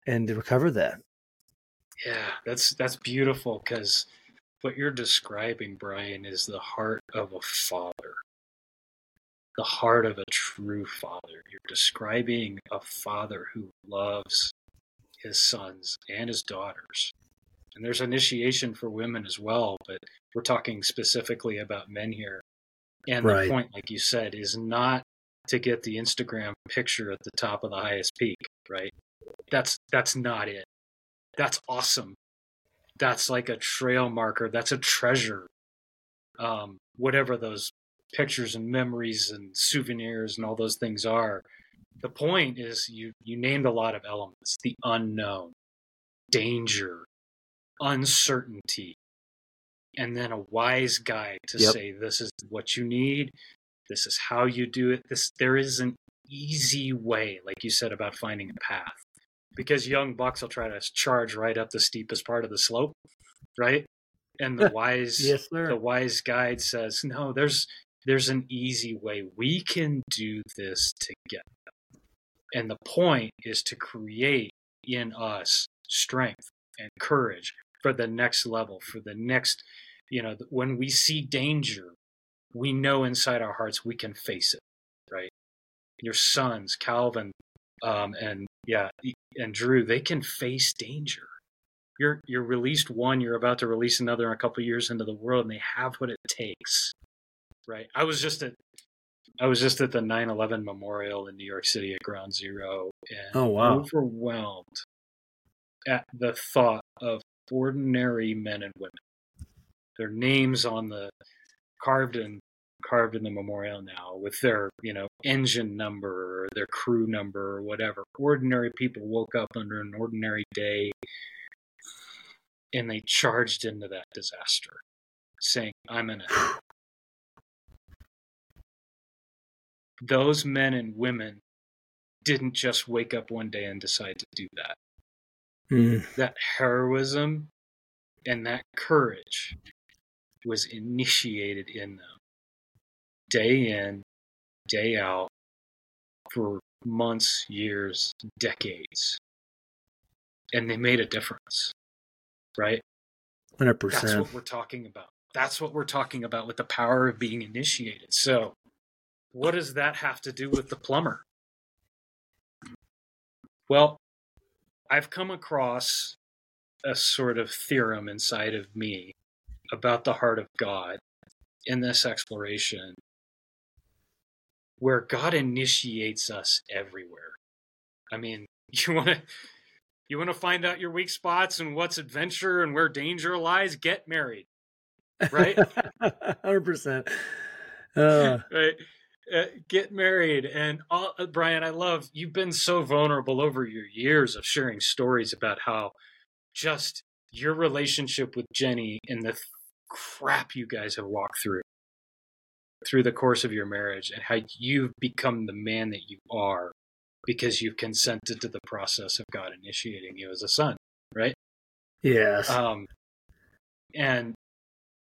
and to recover that. Yeah, that's that's beautiful because what you're describing, Bryan, is the heart of a father. The heart of a true father. You're describing a father who loves his sons and his daughters. And there's initiation for women as well, but we're talking specifically about men here. And right. the point, like you said, is not to get the Instagram picture at the top of the highest peak, right? That's that's not it. That's awesome. That's like a trail marker. That's a treasure. Um, whatever those pictures and memories and souvenirs and all those things are. The point is you you named a lot of elements. The unknown, danger, uncertainty, and then a wise guide to yep. say this is what you need this is how you do it this there is an easy way like you said about finding a path because young bucks will try to charge right up the steepest part of the slope right and the wise yes, the wise guide says no there's there's an easy way we can do this together And the point is to create in us strength and courage for the next level, for the next, you know, when we see danger, we know inside our hearts we can face it, right? Your sons, Calvin, um, and yeah, and Drew, they can face danger. You're you're released one, you're about to release another a couple years into the world, and they have what it takes, right? I was just at I was just at the 9/11 memorial in New York City at Ground Zero, and oh wow, overwhelmed at the thought of ordinary men and women. Their names on the carved in carved in the memorial now with their, you know, engine number or their crew number or whatever. Ordinary people woke up under an ordinary day and they charged into that disaster saying, I'm in it. Those men and women didn't just wake up one day and decide to do that. Mm. That heroism and that courage was initiated in them day in, day out for months, years, decades. And they made a difference, right? 100%. That's what we're talking about. That's what we're talking about with the power of being initiated. So, what does that have to do with the plumber? Well, I've come across a sort of theorem inside of me about the heart of God in this exploration where God initiates us everywhere. I mean, you want to you want to find out your weak spots and what's adventure and where danger lies, get married. Right? 100%. Uh. right. Uh, get married and all, uh, Bryan, I love you've been so vulnerable over your years of sharing stories about how just your relationship with Jenny and the th- crap you guys have walked through through the course of your marriage and how you've become the man that you are because you've consented to the process of God initiating you as a son, right? Yes. Um, and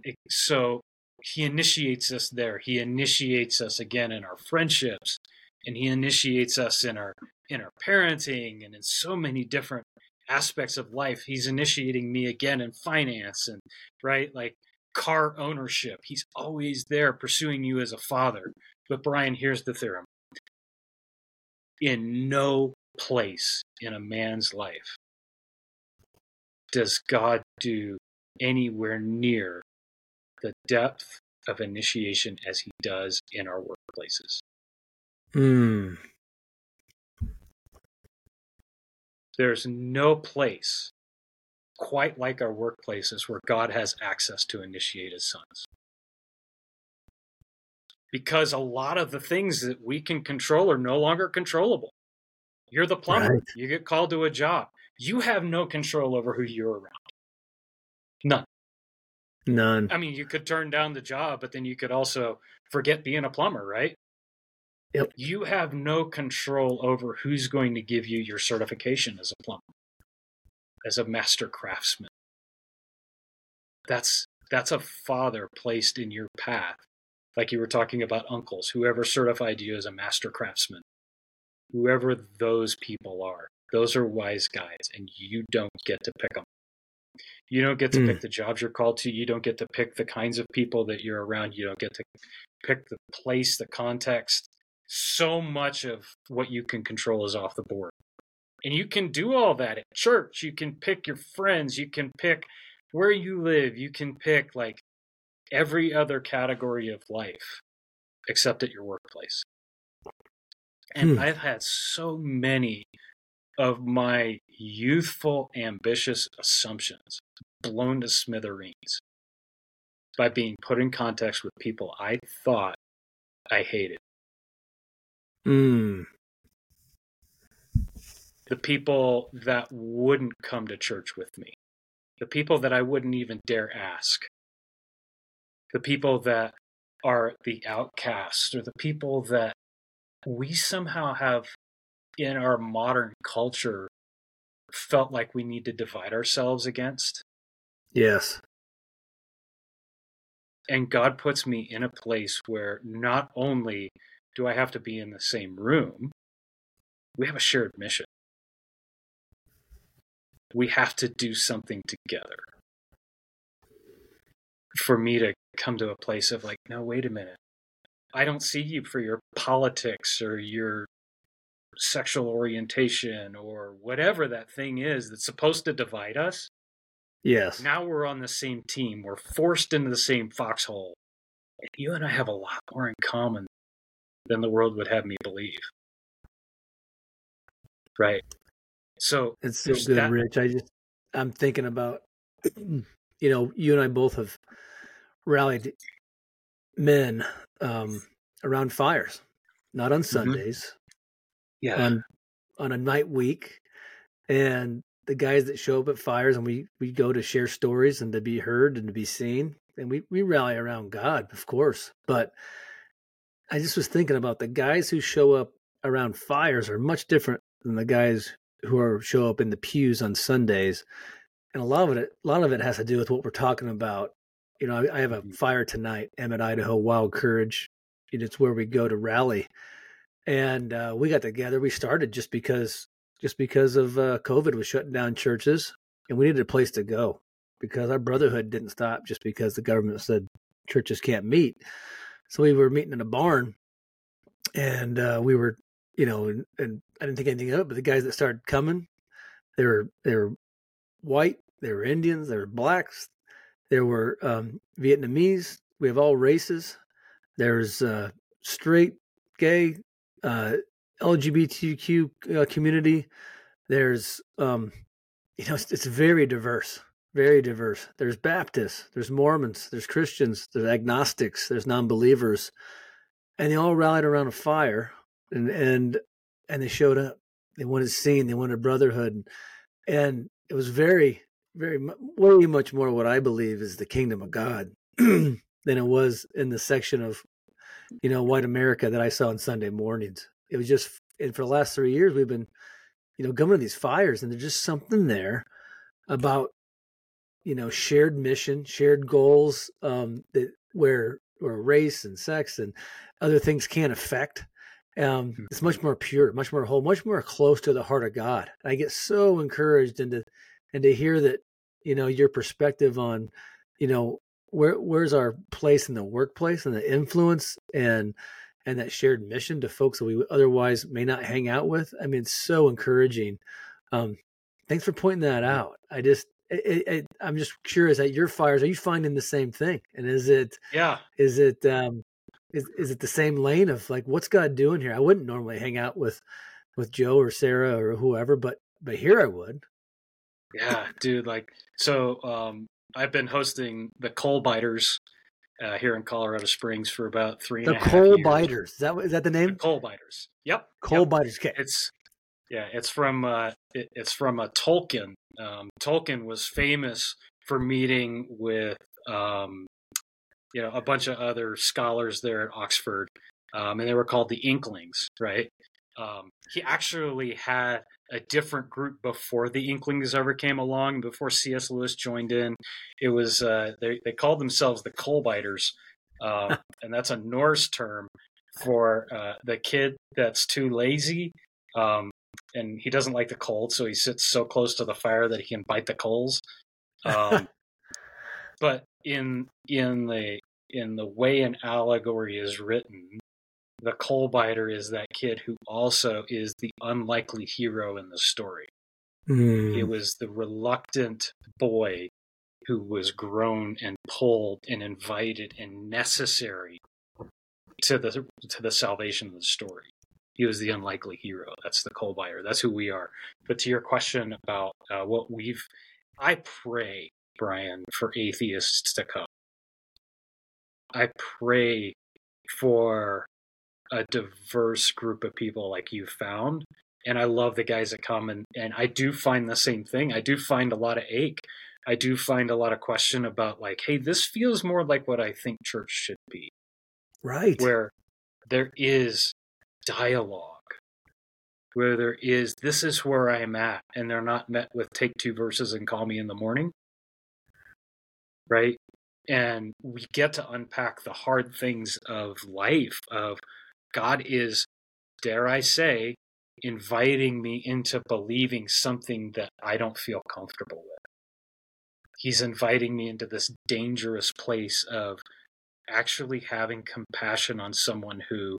it, so he initiates us there. He initiates us again in our friendships, and he initiates us in our in our parenting and in so many different aspects of life. He's initiating me again in finance and right like car ownership. He's always there pursuing you as a father. But Bryan, here's the theorem. In no place in a man's life does God do anywhere near the depth of initiation as he does in our workplaces. Hmm. There's no place quite like our workplaces where God has access to initiate his sons. Because a lot of the things that we can control are no longer controllable. You're the plumber. Right. You get called to a job. You have no control over who you're around. None. None. I mean, you could turn down the job, but then you could also forget being a plumber, right? Yep. You have no control over who's going to give you your certification as a plumber, as a master craftsman. That's that's a father placed in your path. Like you were talking about uncles, whoever certified you as a master craftsman, whoever those people are, those are wise guides, and you don't get to pick them. You don't get to mm. pick the jobs you're called to. You don't get to pick the kinds of people that you're around. You don't get to pick the place, the context. So much of what you can control is off the board. And you can do all that at church. You can pick your friends. You can pick where you live. You can pick like every other category of life except at your workplace. And hmm. I've had so many of my youthful, ambitious assumptions blown to smithereens by being put in context with people I thought I hated. Mm. The people that wouldn't come to church with me, the people that I wouldn't even dare ask, the people that are the outcasts, or the people that we somehow have in our modern culture felt like we need to divide ourselves against. Yes. And God puts me in a place where not only do I have to be in the same room, we have a shared mission. We have to do something together. For me to come to a place of like, no, wait a minute. I don't see you for your politics or your sexual orientation or whatever that thing is that's supposed to divide us. Yes. Now we're on the same team. We're forced into the same foxhole. You and I have a lot more in common than the world would have me believe. Right. So it's so good, that... Rich. I just I'm thinking about you know, you and I both have rallied men um, around fires, not on mm-hmm. Sundays. Yeah. On on a night week. And the guys that show up at fires and we we go to share stories and to be heard and to be seen. And we, we rally around God, of course. But I just was thinking about the guys who show up around fires are much different than the guys who are show up in the pews on Sundays. And a lot of it, a lot of it has to do with what we're talking about. You know, I, I have a mm-hmm. fire tonight, Emmett, Idaho, Wild Courage. And it's where we go to rally, and uh, we got together. We started just because, just because of uh, COVID was shutting down churches, and we needed a place to go because our brotherhood didn't stop just because the government said churches can't meet. So we were meeting in a barn, and uh, we were you know, and, and I didn't think anything of it, but the guys that started coming, they were they were white, they were Indians, they were blacks, there were um, Vietnamese. We have all races. There's uh, straight, gay, uh, LGBTQ uh, community. There's um, you know, it's, it's very diverse, very diverse. There's Baptists, there's Mormons, there's Christians, there's agnostics, there's non-believers, and they all rallied around a fire and and and they showed up. They wanted seen. They wanted brotherhood, and it was very, very way much more what I believe is the kingdom of God than it was in the section of, you know, white America that I saw on Sunday mornings. It was just, and for the last three years we've been, you know, going to these fires, and there's just something there about, you know, shared mission, shared goals, um, that where where race and sex and other things can't affect um, hmm. it's much more pure, much more whole, much more close to the heart of God. I get so encouraged and to and to hear that you know your perspective on you know where where's our place in the workplace and the influence and and that shared mission to folks that we otherwise may not hang out with. I mean, it's so encouraging. Um, thanks for pointing that out. I just it, it, I'm just curious at your fires. Are you finding the same thing? And is it yeah? Is it um, is is it the same lane of like what's God doing here? I wouldn't normally hang out with with Joe or Sarah or whoever, but but here I would. Yeah, dude. Like so, um, I've been hosting the Coal Biters uh, here in Colorado Springs for about three. The Coal Biters. Is that is that the name? The Coal Biters. Yep. Coal yep. Biters. Okay. It's yeah. It's from uh, it, it's from a Tolkien. Um, Tolkien was famous for meeting with um, you know a bunch of other scholars there at Oxford, um, and they were called the Inklings, right? Um, he actually had a different group before the Inklings ever came along. Before C.S. Lewis joined in, it was uh, they they called themselves the Coalbiters, uh, and that's a Norse term for uh, the kid that's too lazy. Um, and he doesn't like the cold, so he sits so close to the fire that he can bite the coals. Um, but in in the in the way an allegory is written, the coal biter is that kid who also is the unlikely hero in the story. Mm. It was the reluctant boy who was grown and pulled and invited and necessary to the to the salvation of the story. He was the unlikely hero. That's the coal biter. That's who we are. But to your question about uh, what we've, I pray Bryan, for atheists to come. I pray for a diverse group of people like you found. And I love the guys that come and, and I do find the same thing. I do find a lot of ache. I do find a lot of question about like, hey, this feels more like what I think church should be. Right. Where there is dialogue, where there is, this is where I'm at, and they're not met with take two verses and call me in the morning right? And we get to unpack the hard things of life of God is, dare I say, inviting me into believing something that I don't feel comfortable with. He's inviting me into this dangerous place of actually having compassion on someone who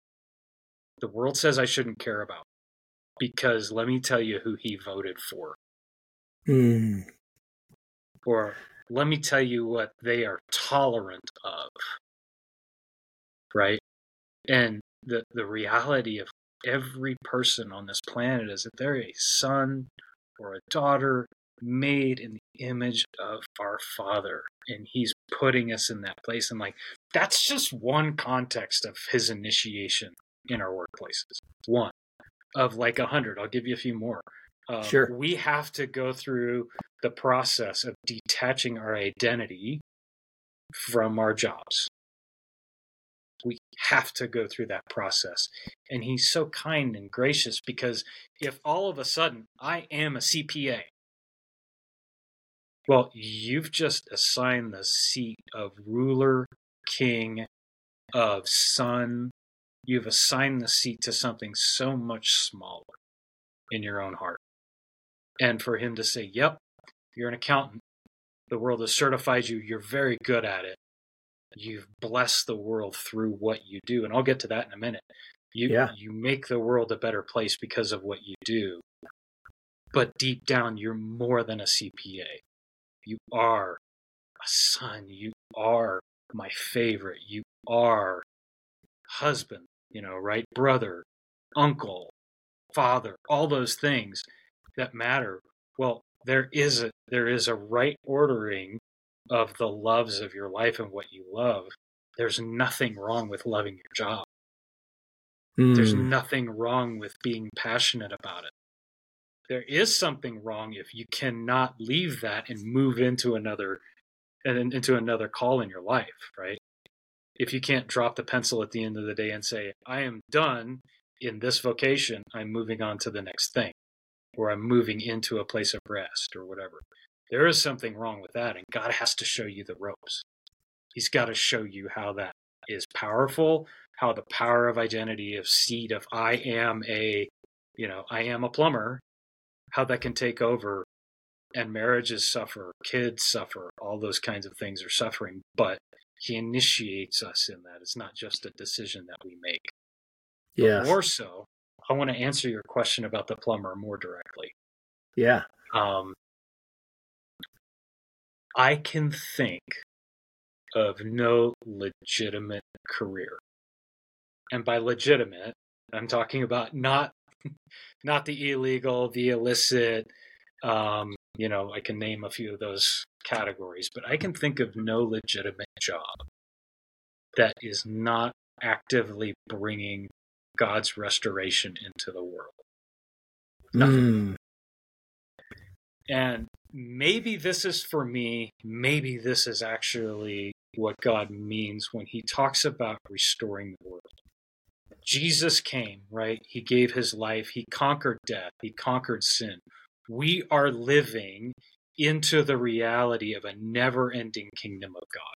the world says I shouldn't care about. Because let me tell you who he voted for. Mm. Or let me tell you what they are tolerant of. Right? And the, the reality of every person on this planet is that they're a son or a daughter made in the image of our Father. And He's putting us in that place. And, like, that's just one context of His initiation in our workplaces. One of like a hundred. I'll give you a few more. Uh, sure. We have to go through the process of detaching our identity from our jobs. We have to go through that process. And he's so kind and gracious because if all of a sudden I am a CPA, well, you've just assigned the seat of ruler, king, of son, you've assigned the seat to something so much smaller in your own heart. And for him to say, Yep, you're an accountant. The world has certified you. You're very good at it. You've blessed the world through what you do. And I'll get to that in a minute. You, yeah. you make the world a better place because of what you do. But deep down, you're more than a CPA. You are a son. You are my favorite. You are husband, you know, right? Brother, uncle, father, all those things that matter. Well, there is a there is a right ordering of the loves of your life and what you love. There's nothing wrong with loving your job. Mm. There's hmm. nothing wrong with being passionate about it. There is something wrong if you cannot leave that and move into another and into another call in your life, right? if you can't drop the pencil at the end of the day and say, I am done in this vocation, I'm moving on to the next thing, or I'm moving into a place of rest or whatever. There is something wrong with that, and God has to show you the ropes. He's got to show you how that is powerful, how the power of identity, of seed, of I am a, you know, I am a plumber, how that can take over and marriages suffer, kids suffer, all those kinds of things are suffering. But he initiates us in that. It's not just a decision that we make. Yeah. More so, I want to answer your question about the plumber more directly. Yeah. Um, I can think of no legitimate career. And by legitimate, I'm talking about not not the illegal, the illicit, um, you know, I can name a few of those categories, but I can think of no legitimate job that is not actively bringing God's restoration into the world. Nothing. Mm. And maybe this is for me, maybe this is actually what God means when he talks about restoring the world. Jesus came, right? He gave his life, he conquered death, he conquered sin we are living into the reality of a never ending kingdom of God.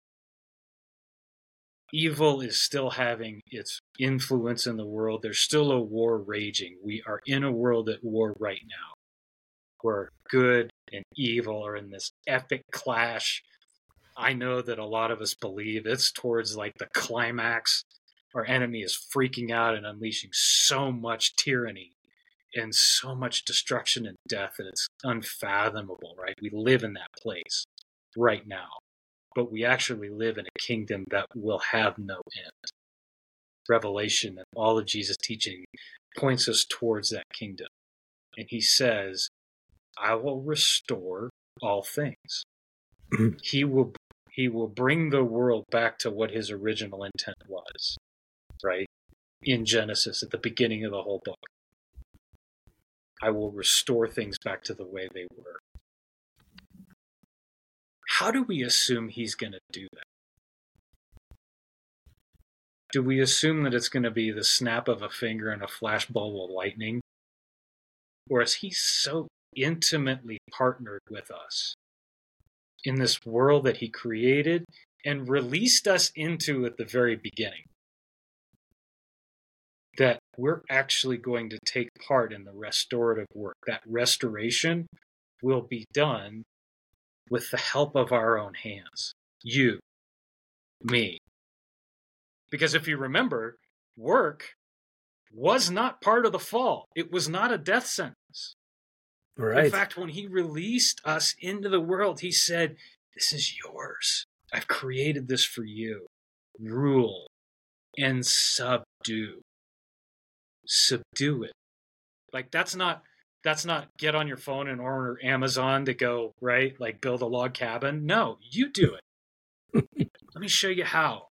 Evil is still having its influence in the world. There's still a war raging. We are in a world at war right now where good and evil are in this epic clash. I know that a lot of us believe it's towards like the climax. Our enemy is freaking out and unleashing so much tyranny and so much destruction and death that it's unfathomable, right? We live in that place right now, but we actually live in a kingdom that will have no end. Revelation and all of Jesus' teaching points us towards that kingdom. And he says, I will restore all things. Mm-hmm. he will he will bring the world back to what his original intent was, right? In Genesis at the beginning of the whole book. I will restore things back to the way they were. How do we assume he's going to do that? Do we assume that it's going to be the snap of a finger and a flashbulb of lightning? Or is he so intimately partnered with us in this world that he created and released us into at the very beginning? that we're actually going to take part in the restorative work. That restoration will be done with the help of our own hands. You, me. Because if you remember, work was not part of the fall, it was not a death sentence. Right. In fact, when he released us into the world, he said, This is yours. I've created this for you. Rule and subdue. Subdue it. Like that's not that's not get on your phone and order Amazon to go, right? Like build a log cabin. No, you do it. Let me show you how.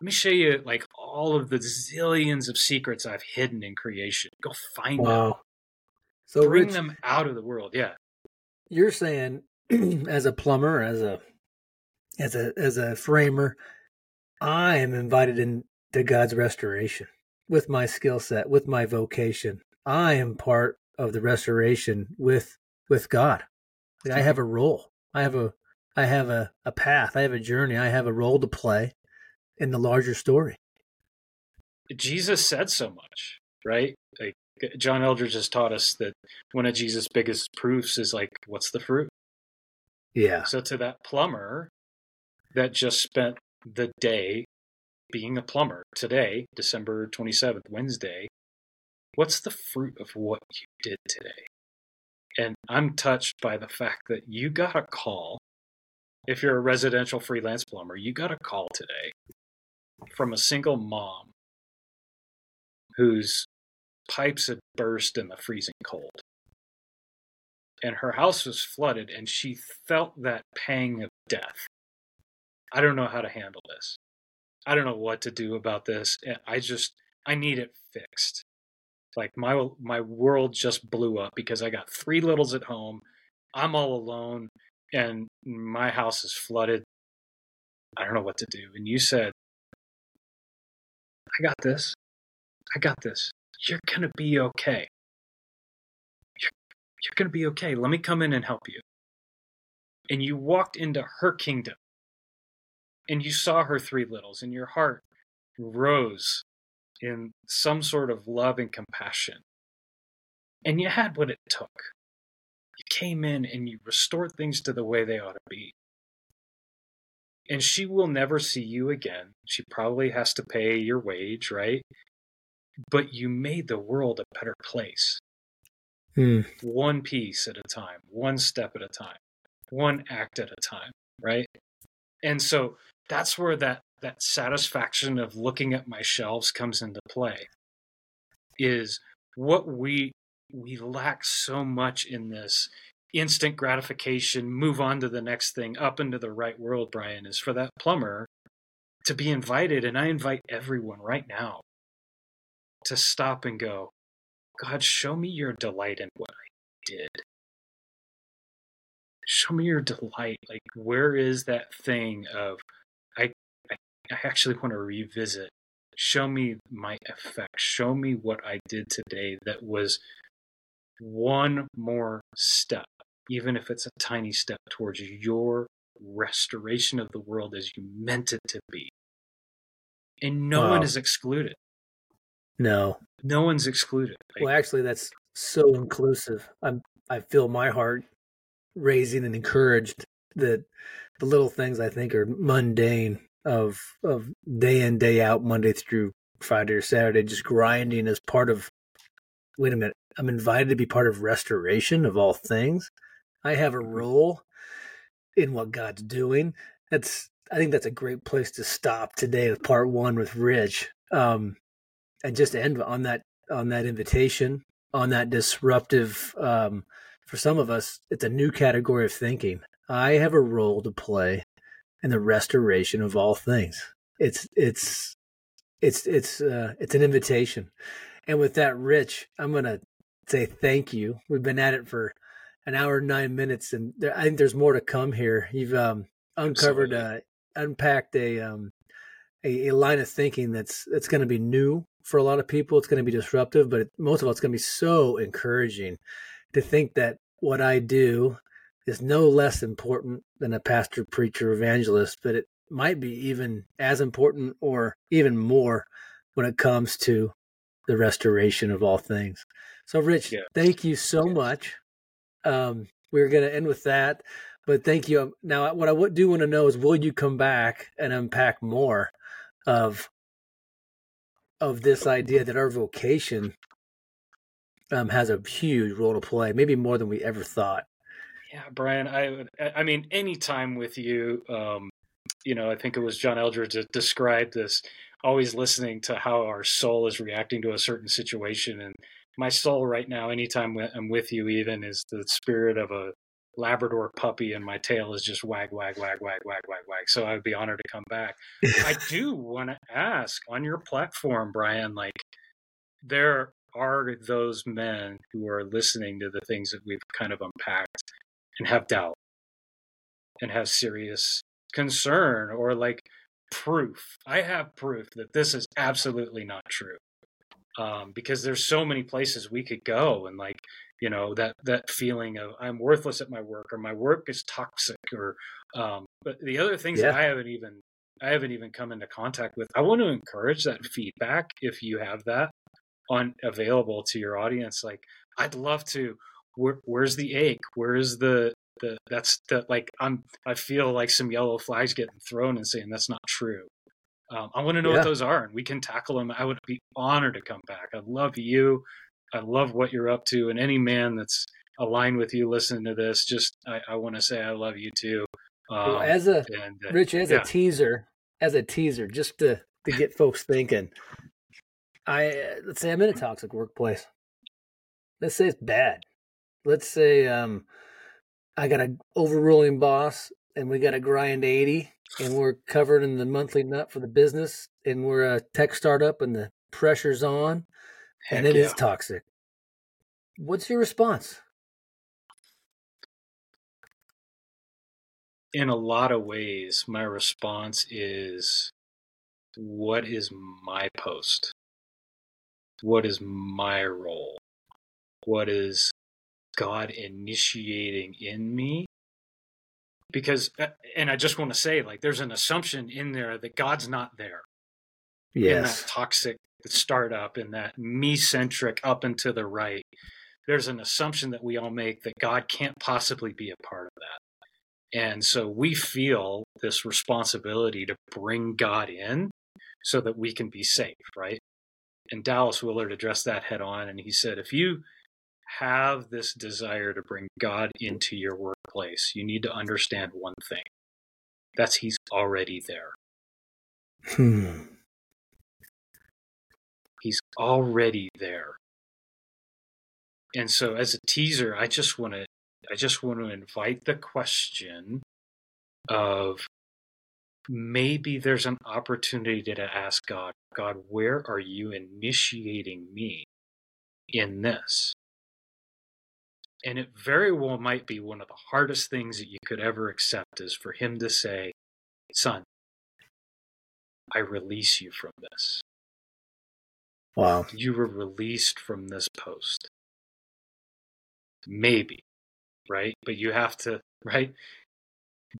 Let me show you like all of the zillions of secrets I've hidden in creation. Go find wow. them. So bring Rich, them out of the world. Yeah. You're saying as a plumber, as a as a as a framer, I am invited into God's restoration with my skill set, with my vocation. I am part of the restoration with with God. Like I have a role. I have a I have a, a path. I have a journey. I have a role to play in the larger story. Jesus said so much, right? Like John Eldredge has taught us that one of Jesus' biggest proofs is like, what's the fruit? Yeah. So to that plumber that just spent the day being a plumber today, December 27th, Wednesday, what's the fruit of what you did today? And I'm touched by the fact that you got a call. If you're a residential freelance plumber, you got a call today from a single mom whose pipes had burst in the freezing cold. And her house was flooded, and she felt that pang of death. I don't know how to handle this. I don't know what to do about this. I just, I need it fixed. Like my my world just blew up because I got three littles at home. I'm all alone, and my house is flooded. I don't know what to do. And you said, I got this. I got this. You're going to be okay. You're, you're going to be okay. Let me come in and help you. And you walked into her kingdom and you saw her three littles, and your heart rose in some sort of love and compassion. And you had what it took. You came in and you restored things to the way they ought to be and she will never see you again. She probably has to pay your wage, right? But you made the world a better place. Hmm. One piece at a time, one step at a time, one act at a time, right? And so that's where that that satisfaction of looking at my shelves comes into play. Is what we we lack so much in this instant gratification, move on to the next thing, up into the right world, Bryan, is for that plumber to be invited. And I invite everyone right now to stop and go, God, show me your delight in what I did. Show me your delight. Like, where is that thing of, I, I, I actually want to revisit. Show me my effect. Show me what I did today that was one more step even if it's a tiny step towards your restoration of the world as you meant it to be. And no wow. one is excluded. No. No one's excluded. Like, well, actually, that's so inclusive. I'm, I feel my heart raising and encouraged that the little things I think are mundane of of day in day out Monday through Friday or Saturday just grinding as part of wait a minute I'm invited to be part of restoration of all things I have a role in what God's doing. That's I think that's a great place to stop today with part one with Rich. Um, and just end on that on that invitation, on that disruptive um, for some of us, it's a new category of thinking. I have a role to play in the restoration of all things. It's it's it's it's uh, it's an invitation. And with that, Rich, I'm gonna say thank you. We've been at it for an hour and nine minutes, and there, I think there's more to come here. You've um, uncovered, uh, unpacked a, um, a, a line of thinking that's that's going to be new for a lot of people. It's going to be disruptive, but most of all, it's going to be so encouraging to think that what I do is no less important than a pastor, preacher, evangelist, but it might be even as important or even more when it comes to the restoration of all things. So, Rich, yeah. thank you so much. Um, we're going to end with that, but thank you. Now, what I do want to know is, will you come back and unpack more of of this idea that our vocation um, has a huge role to play, maybe more than we ever thought. Yeah, Bryan, I I mean, any time with you, um, you know, I think it was John Eldredge that described this, always listening to how our soul is reacting to a certain situation. And my soul right now, anytime I'm with you, even is the spirit of a Labrador puppy, and my tail is just wag, wag, wag, wag, wag, wag, wag. So I'd be honored to come back. I do want to ask on your platform, Bryan, like, there are those men who are listening to the things that we've kind of unpacked and have doubt and have serious concern or like proof. I have proof that this is absolutely not true. Um, because there's so many places we could go and like you know that that feeling of i'm worthless at my work or my work is toxic or um, but the other things yeah. that i haven't even i haven't even come into contact with i want to encourage that feedback if you have that on available to your audience like i'd love to where, where's the ache where's the the that's the like i'm i feel like some yellow flags getting thrown and saying that's not true um, i want to know yeah. what those are and we can tackle them i would be honored to come back i love you i love what you're up to and any man that's aligned with you listening to this just i, I want to say i love you too um, well, as a and, uh, rich as yeah. a teaser as a teaser just to to get folks thinking I let's say I'm in a toxic workplace. Let's say it's bad. Let's say um, I got an overruling boss and we got a grind 80 and we're covered in the monthly nut for the business and we're a tech startup and the pressure's on Heck and it yeah. is toxic. What's your response? In a lot of ways, my response is what is my post? what is my role? What is God initiating in me? Because, uh, and I just want to say, like, there's an assumption in there that God's not there. Yes. In that toxic startup, in that me centric up and to the right. There's an assumption that we all make that God can't possibly be a part of that. And so we feel this responsibility to bring God in so that we can be safe, right? and Dallas Willard addressed that head on. And he said, if you have this desire to bring God into your workplace, you need to understand one thing that's He's already there. Hmm. He's already there. And so as a teaser, I just want to I just want to invite the question of maybe there's an opportunity to ask God, God, where are you initiating me in this? And it very well might be one of the hardest things that you could ever accept is for him to say, Son, I release you from this. Wow. You were released from this post. Maybe, right? But you have to, right?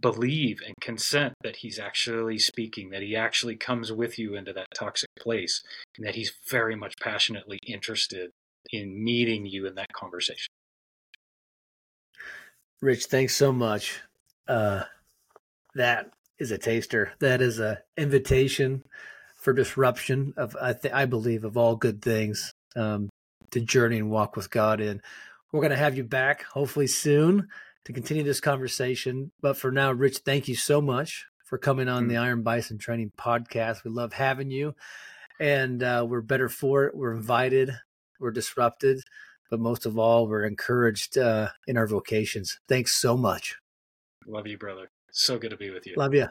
believe and consent that he's actually speaking, that he actually comes with you into that toxic place, and that he's very much passionately interested in meeting you in that conversation. Rich, thanks so much. Uh, that is a taster. That is a invitation for disruption of I, th- I believe of all good things um, to journey and walk with God in. We're going to have you back hopefully soon to continue this conversation. But for now, Rich, thank you so much for coming on mm-hmm. the Iron Bison Training Podcast. We love having you, and uh, we're better for it. We're invited, we're disrupted, but most of all, we're encouraged uh, in our vocations. Thanks so much. Love you, brother. So good to be with you. Love you.